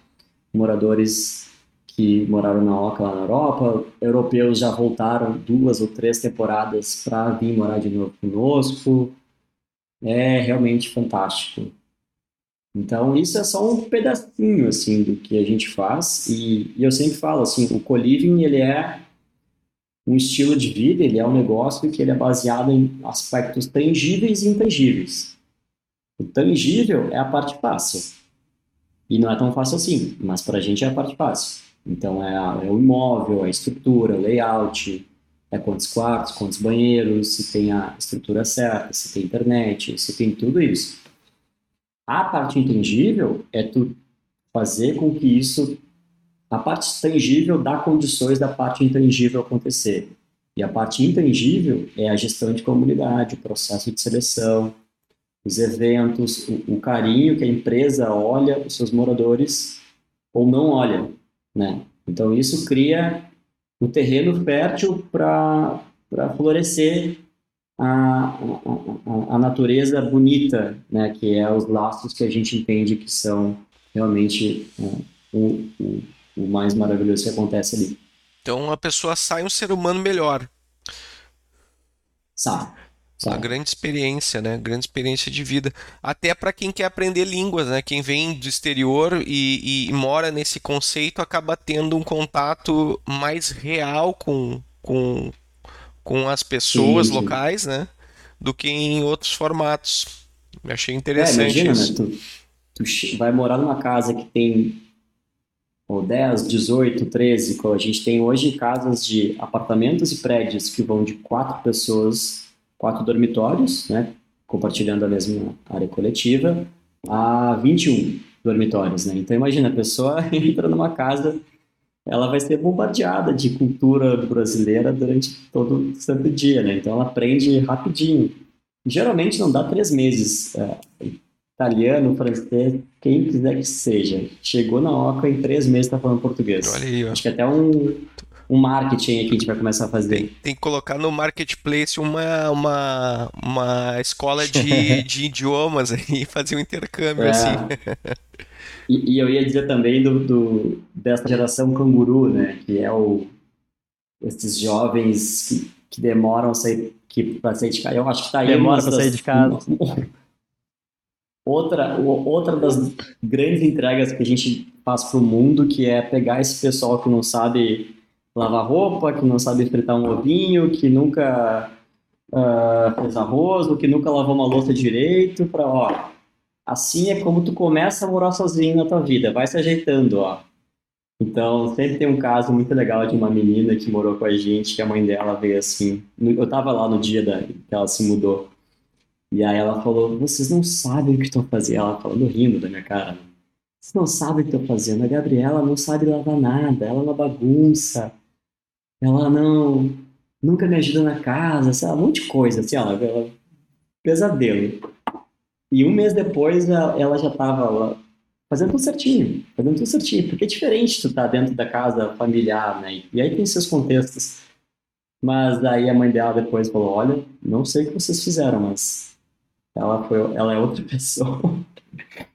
moradores que moraram na Oca lá na Europa, europeus já voltaram duas ou três temporadas para vir morar de novo conosco. É realmente fantástico. Então, isso é só um pedacinho, assim, do que a gente faz. E, e eu sempre falo, assim, o co-living, ele é um estilo de vida, ele é um negócio que ele é baseado em aspectos tangíveis e intangíveis. O tangível é a parte fácil. E não é tão fácil assim, mas para a gente é a parte fácil. Então é, a, é o imóvel, a estrutura, o layout, é quantos quartos, quantos banheiros, se tem a estrutura certa, se tem internet, se tem tudo isso. A parte intangível é tu fazer com que isso, a parte tangível dá condições da parte intangível acontecer. E a parte intangível é a gestão de comunidade, o processo de seleção, os eventos, o, o carinho que a empresa olha os seus moradores ou não olha. Né? Então, isso cria o terreno fértil para florescer a, a, a, natureza bonita, né? que é os laços que a gente entende que são realmente é, o, o, o mais maravilhoso que acontece ali. Então, a pessoa sai um ser humano melhor. Sai. Uma grande experiência, né? Grande experiência de vida. Até para quem quer aprender línguas, né? Quem vem do exterior e, e, mora nesse conceito acaba tendo um contato mais real com, com, com as pessoas sim, sim. locais, né? Do que em outros formatos. Eu achei interessante é, imagina, isso. Né? Tu, tu vai morar numa casa que tem ou 10, 18, 13, a gente tem hoje casas de apartamentos e prédios que vão de quatro pessoas quatro dormitórios, né? compartilhando a mesma área coletiva, a 21 dormitórios, né? Então imagina, a pessoa (laughs) entra numa casa, ela vai ser bombardeada de cultura brasileira durante todo o santo dia, né? Então ela aprende rapidinho. Geralmente não dá três meses. É, italiano, francês, quem quiser que seja. Chegou na Oca em três meses está falando português. Olha aí. Acho que até um, um marketing aqui a gente vai começar a fazer. Tem, tem que colocar no marketplace uma, uma, uma escola de, (laughs) de idiomas aí, fazer um intercâmbio É. assim. (laughs) E, e eu ia dizer também do, do- dessa geração canguru, né? Que é o esses jovens que, que demoram a sair que para sair de casa. Eu acho que tá aí Demora pra das- sair de casa. (laughs) Outra, outra das grandes entregas que a gente faz para o mundo, que é pegar esse pessoal que não sabe lavar roupa, que não sabe fritar um ovinho, que nunca ah, fez arroz, ou que nunca lavou uma louça direito, para ó, assim é como tu começa a morar sozinho na tua vida, vai se ajeitando, ó. Então, sempre tem um caso muito legal de uma menina que morou com a gente, que a mãe dela veio assim. Eu tava lá no dia da, que ela se mudou. E aí ela falou: Vocês não sabem o que estão fazendo. Ela falando rindo da minha cara. Vocês não sabem o que estão fazendo. A Gabriela não sabe lavar nada. Ela é uma bagunça. Ela não. Nunca me ajuda na casa. Sei lá, um monte de coisa. Assim, ela, ela- pesadelo. E um mês depois ela, ela já lá fazendo tudo certinho. Fazendo tudo certinho. Porque é diferente tu estar dentro da casa familiar, né? E aí tem seus contextos. Mas daí a mãe dela depois falou: Olha, não sei o que vocês fizeram, mas ela foi, ela é outra (laughs) pessoa.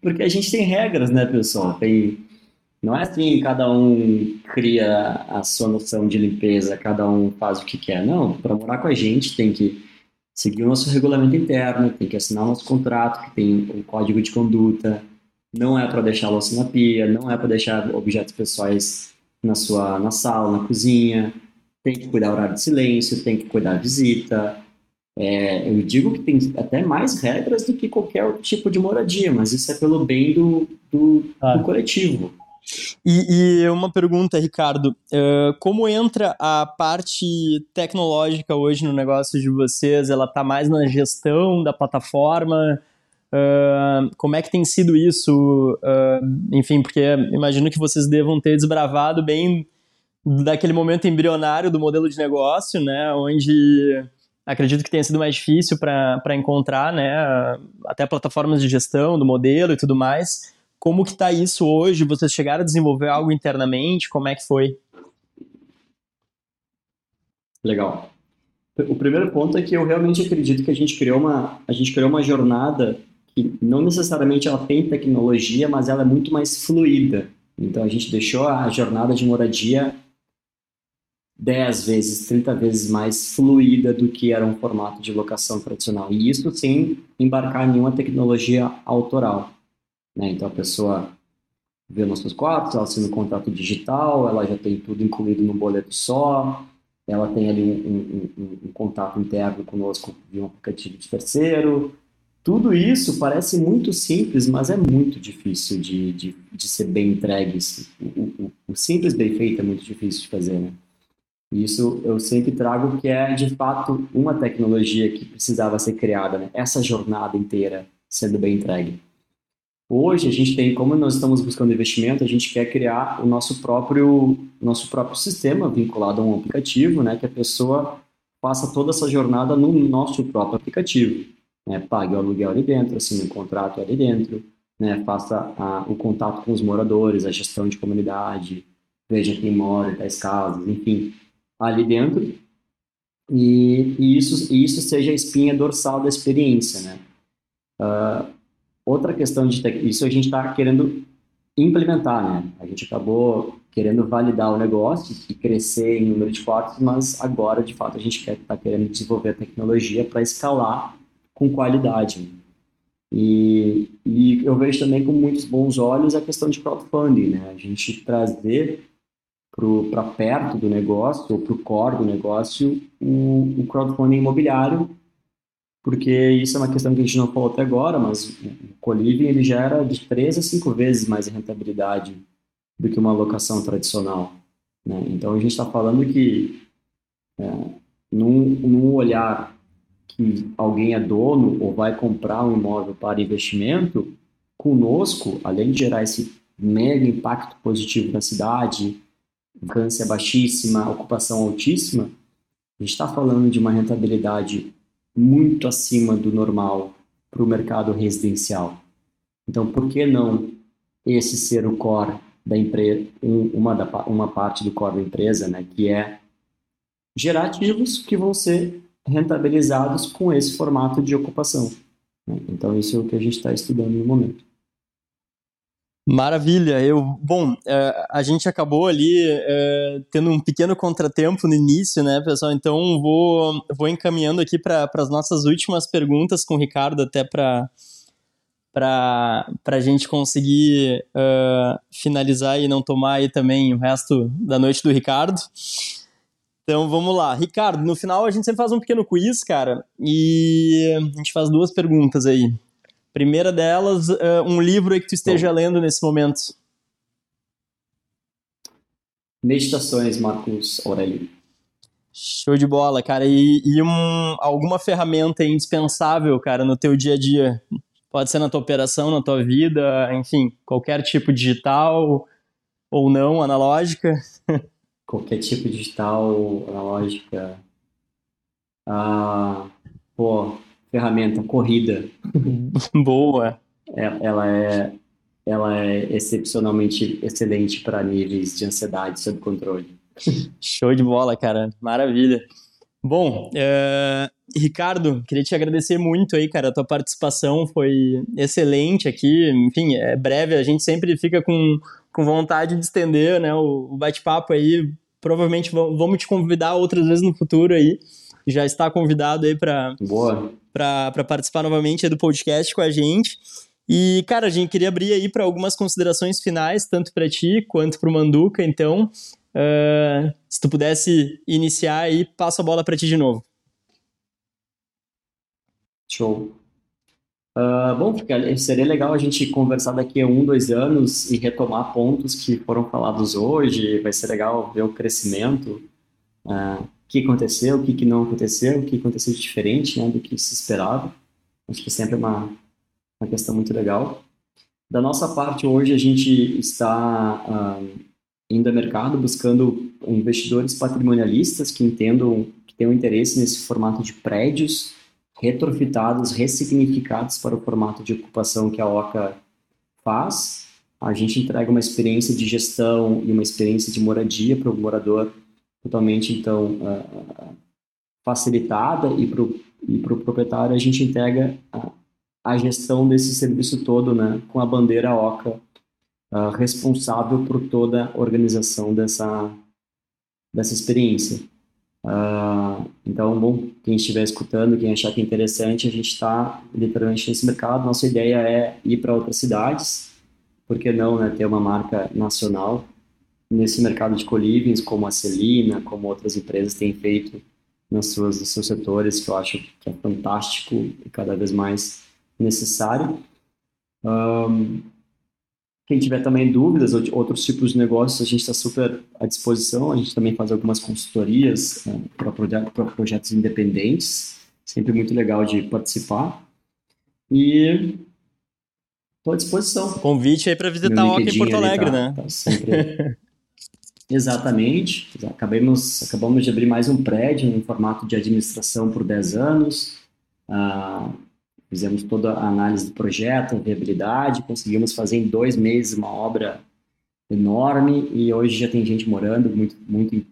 Porque a gente tem regras, né, pessoal? Tem, não é assim, cada um cria a sua noção de limpeza, cada um faz o que quer. Não, para morar com a gente tem que seguir o nosso regulamento interno, tem que assinar o nosso contrato, que tem um código de conduta. Não é para deixar a louça na pia, não é para deixar objetos pessoais na sua na sala, na cozinha. Tem que cuidar do horário de silêncio, tem que cuidar da visita, é, eu digo que tem até mais regras do que qualquer tipo de moradia, mas isso é pelo bem do, do, Claro. do coletivo. E, e uma pergunta, Ricardo, eh, como entra a parte tecnológica hoje no negócio de vocês? Ela está mais na gestão da plataforma? Ah, como é que tem sido isso? Ah, enfim, porque imagino que vocês devam ter desbravado bem daquele momento embrionário do modelo de negócio, né? Onde acredito que tenha sido mais difícil para encontrar, né? Até plataformas de gestão do modelo e tudo mais. Como que tá isso hoje? Vocês chegaram a desenvolver algo internamente? Como é que foi? Legal. O primeiro ponto é que eu realmente acredito que a gente criou uma, a gente criou uma jornada que não necessariamente ela tem tecnologia, mas ela é muito mais fluida. Então a gente deixou a jornada de moradia 10 vezes, 30 vezes mais fluida do que era um formato de locação tradicional. E isso sem embarcar em nenhuma tecnologia autoral. Né? Então a pessoa vê nossos quartos, ela assina um contrato digital, ela já tem tudo incluído num boleto só, ela tem ali um, um- um- um contato interno conosco via um aplicativo de terceiro. Tudo isso parece muito simples, mas é muito difícil de, de, de ser bem entregue. O, o- o simples bem feito é muito difícil de fazer, né? E Isso eu sempre trago que é, de fato, uma tecnologia que precisava ser criada, né? Essa jornada inteira sendo bem entregue. Hoje a gente tem, como nós estamos buscando investimento, a gente quer criar o nosso próprio, nosso próprio sistema vinculado a um aplicativo, né? Que a pessoa faça toda essa jornada no nosso próprio aplicativo, né? Pague o aluguel ali dentro, assine um contrato ali dentro, né? Faça a- o contato com os moradores, a gestão de comunidade, veja quem mora, tais casas, enfim, ali dentro. E, e isso, e isso seja a espinha dorsal da experiência, né? Ah, outra questão de isso a gente está querendo implementar, né? A gente acabou querendo validar o negócio e crescer em número de quartos, mas agora, de fato, a gente quer está querendo desenvolver a tecnologia para escalar com qualidade. né? E, e eu vejo também com muitos bons olhos a questão de crowdfunding, né? A gente trazer para perto do negócio, ou para o core do negócio, o, o crowdfunding imobiliário, porque isso é uma questão que a gente não falou até agora, mas o Coliving ele gera de 3 a 5 vezes mais rentabilidade do que uma locação tradicional. Né? Então a gente está falando que, é, num, num olhar que alguém é dono ou vai comprar um imóvel para investimento, conosco, além de gerar esse mega impacto positivo na cidade, vacância baixíssima, ocupação altíssima, a gente está falando de uma rentabilidade muito acima do normal para o mercado residencial. Então, por que não esse ser o core da empresa, uma, da, uma parte do core da empresa, né, que é gerar ativos que vão ser rentabilizados com esse formato de ocupação. Né? Então, isso é o que a gente está estudando no momento. Maravilha. Eu, bom, é, a gente acabou ali é, tendo um pequeno contratempo no início, né, pessoal? Então vou, vou encaminhando aqui para as nossas últimas perguntas com o Ricardo, até para para a gente conseguir uh, finalizar e não tomar aí também o resto da noite do Ricardo. Então vamos lá. Ricardo, no final a gente sempre faz um pequeno quiz, cara, e a gente faz duas perguntas aí. Primeira delas, uh, um livro que tu esteja Bom. lendo nesse momento. Meditações, Marcos Aurélio. Show de bola, cara. E, e um, alguma ferramenta indispensável, cara, no teu dia a dia? Pode ser na tua operação, na tua vida, enfim, qualquer tipo digital ou não, analógica. (laughs) qualquer tipo digital, analógica. Ah, pô, ferramenta, corrida. (laughs) Boa. É, ela é, ela é excepcionalmente excelente para níveis de ansiedade sob controle. Show de bola, cara. Maravilha. Bom, é... Ricardo, queria te agradecer muito aí, cara. A tua participação foi excelente aqui. Enfim, é breve, a gente sempre fica com, com vontade de estender né, o, o bate-papo aí. Provavelmente vamos te convidar outras vezes no futuro aí. Já está convidado aí para participar novamente do podcast com a gente. E, cara, a gente queria abrir aí para algumas considerações finais, tanto para ti quanto para o Manduca. Então, Uh, se tu pudesse iniciar aí, passo a bola para ti de novo. Show. Uh, bom, seria legal a gente conversar daqui a um, dois anos e retomar pontos que foram falados hoje. Vai ser legal ver o crescimento, uh, que aconteceu, o que, não aconteceu, o que aconteceu de diferente né, do que se esperava. Acho que sempre é uma, uma questão muito legal. Da nossa parte, hoje a gente está uh, indo ao mercado buscando investidores patrimonialistas que entendam, que tenham interesse nesse formato de prédios retrofitados, ressignificados para o formato de ocupação que a OCA faz. A gente entrega uma experiência de gestão e uma experiência de moradia para o morador totalmente, então, uh, facilitada e para o e pro proprietário a gente entrega a, a gestão desse serviço todo né, com a bandeira OCA uh, responsável por toda a organização dessa, dessa experiência. Uh, então, bom, quem estiver escutando, quem achar que é interessante, a gente está literalmente nesse mercado. Nossa ideia é ir para outras cidades, por que não né, ter uma marca nacional nesse mercado de colivings, como a Celina, como outras empresas têm feito nas suas, nos seus setores, que eu acho que é fantástico e cada vez mais necessário. Um, quem tiver também dúvidas ou de outros tipos de negócios, a gente está super à disposição. A gente também faz algumas consultorias né, para projetos, projetos independentes. Sempre muito legal de participar. E estou à disposição. Convite aí para visitar o Oca em Porto Alegre, tá, né? Tá sempre... (laughs) Exatamente. Acabamos, acabamos de abrir mais um prédio em formato de administração por 10 anos. Ah, Fizemos toda a análise do projeto, viabilidade, conseguimos fazer em dois meses uma obra enorme e hoje já tem gente morando muito, muito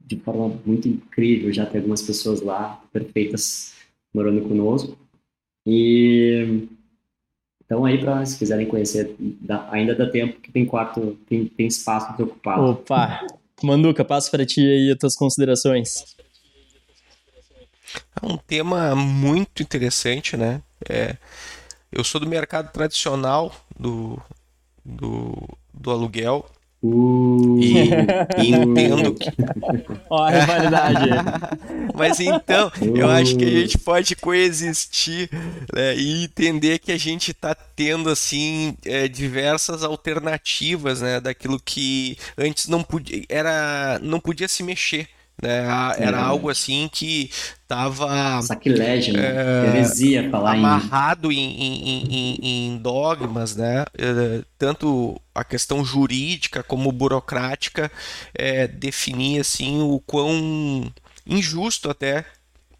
de forma muito incrível. Já tem algumas pessoas lá perfeitas morando conosco. E então aí para se quiserem conhecer, dá, ainda dá tempo que tem quarto, tem, tem espaço ocupado. Opa, Manduca, passo para ti aí as tuas considerações. É um tema muito interessante, né? É, eu sou do mercado tradicional do, do, do aluguel. Uh, e, e, (laughs) entendo que. (laughs) Ó, a rivalidade. (laughs) Mas então, uh. eu acho que a gente pode coexistir né, e entender que a gente está tendo assim é, diversas alternativas né, daquilo que antes não podia, era, não podia se mexer Né? Era é. algo assim que estava sacrilégio, né? É, heresia falar amarrado em... Em, em, em, dogmas, né? É, tanto a questão jurídica como burocrática é, definia assim o quão injusto até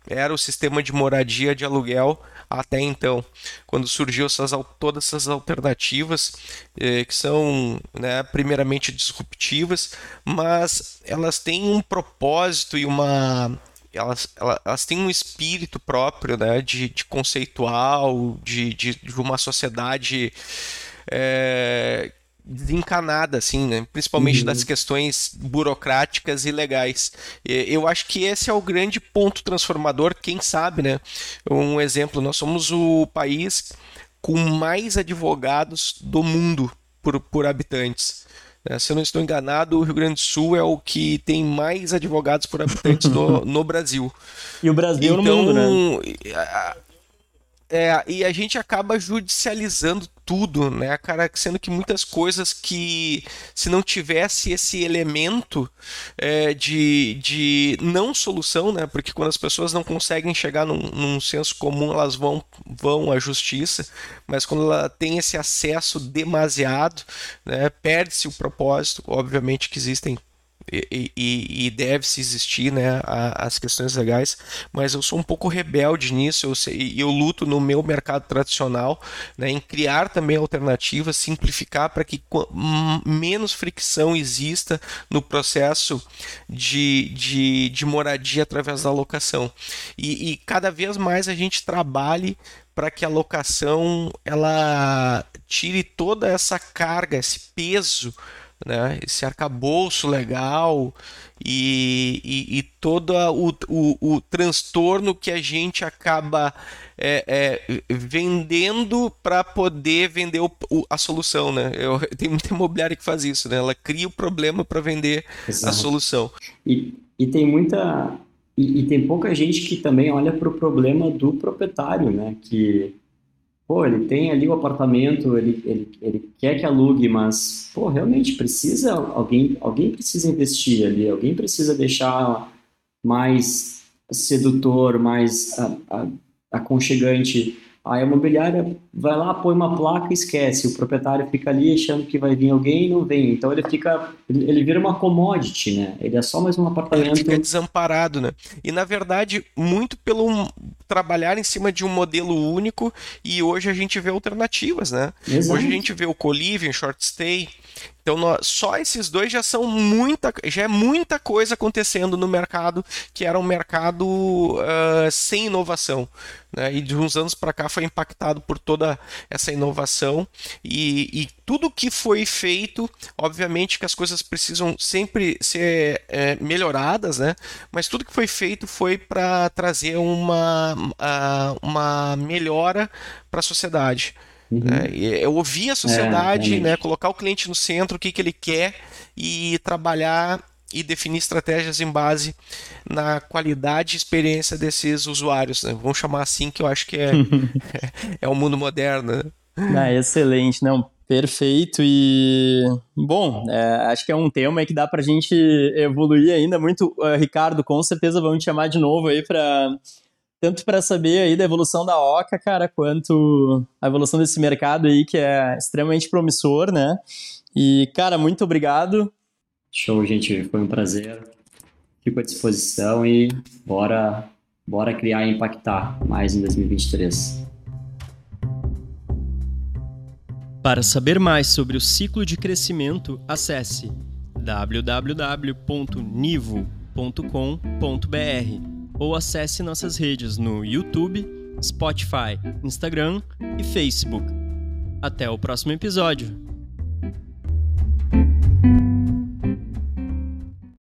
era o sistema de moradia de aluguel até então, quando surgiu essas, todas essas alternativas eh, que são, né, primeiramente disruptivas, mas elas têm um propósito e uma elas, elas, elas, têm um espírito próprio né, de, de conceitual, de, de, de, uma sociedade é, desencanada, assim, né? principalmente uhum. das questões burocráticas e legais. Eu acho que esse é o grande ponto transformador, quem sabe, né? Um exemplo, nós somos o país com mais advogados do mundo por, por habitantes. Né? Se eu não estou enganado, o Rio Grande do Sul é o que tem mais advogados por habitantes no, (laughs) no Brasil. E o Brasil então, no mundo, né? É, e a gente acaba judicializando tudo, né, cara? Sendo que muitas coisas que, se não tivesse esse elemento é, de, de não solução, né? Porque quando as pessoas não conseguem chegar num, num senso comum, elas vão, vão à justiça, mas quando ela tem esse acesso demasiado, né, perde-se o propósito. Obviamente que existem e, e, e deve-se existir né, a, as questões legais, mas eu sou um pouco rebelde nisso, eu, eu luto no meu mercado tradicional né, em criar também alternativas, simplificar para que menos fricção exista no processo de, de, de moradia através da locação. E, e cada vez mais a gente trabalhe para que a locação ela tire toda essa carga, esse peso né? esse arcabouço legal e, e, e todo o, o, o, transtorno que a gente acaba é, é, vendendo para poder vender o, a solução. Né? Eu, (laughs) tem muita imobiliária que faz isso, né? ela cria o problema para vender Exato. a solução. E, e tem muita. E, e, tem pouca gente que também olha para o problema do proprietário, né? Que pô, ele tem ali o apartamento, ele, ele, ele quer que alugue, mas, pô, realmente precisa, alguém, alguém precisa investir ali, alguém precisa deixar mais sedutor, mais a, a, aconchegante a imobiliária vai lá, põe uma placa e esquece. O proprietário fica ali achando que vai vir alguém e não vem. Então ele fica. Ele vira uma commodity, né? Ele é só mais um apartamento. Ele fica desamparado, né? E na verdade, muito pelo trabalhar em cima de um modelo único e hoje a gente vê alternativas, né? Exato. Hoje a gente vê o co-living, short stay. Então, nós, só esses dois já são muita, já é muita coisa acontecendo no mercado que era um mercado uh, sem inovação. Né? E de uns anos para cá foi impactado por toda essa inovação e, e, tudo que foi feito, obviamente que as coisas precisam sempre ser é, melhoradas, né? Mas tudo que foi feito foi para trazer uma, uma melhora para a sociedade. Uhum. Né? Eu ouvir a sociedade, é, né? colocar o cliente no centro, o que, que ele quer e trabalhar e definir estratégias em base na qualidade e experiência desses usuários. Né? Vamos chamar assim, que eu acho que é, (laughs) (laughs) é, o mundo moderno. Né? Ah, excelente, não, perfeito e bom, é, acho que é um tema que dá para a gente evoluir ainda muito. Uh, Ricardo, com certeza vamos te chamar de novo aí para tanto para saber aí da evolução da Oca, cara, quanto a evolução desse mercado aí que é extremamente promissor, né? E, cara, muito obrigado. Show, gente, foi um prazer. Fico à disposição e bora, bora criar e impactar mais em 2023. Para saber mais sobre o ciclo de crescimento, acesse www.nivo.com.br ou acesse nossas redes no YouTube, Spotify, Instagram e Facebook. Até o próximo episódio!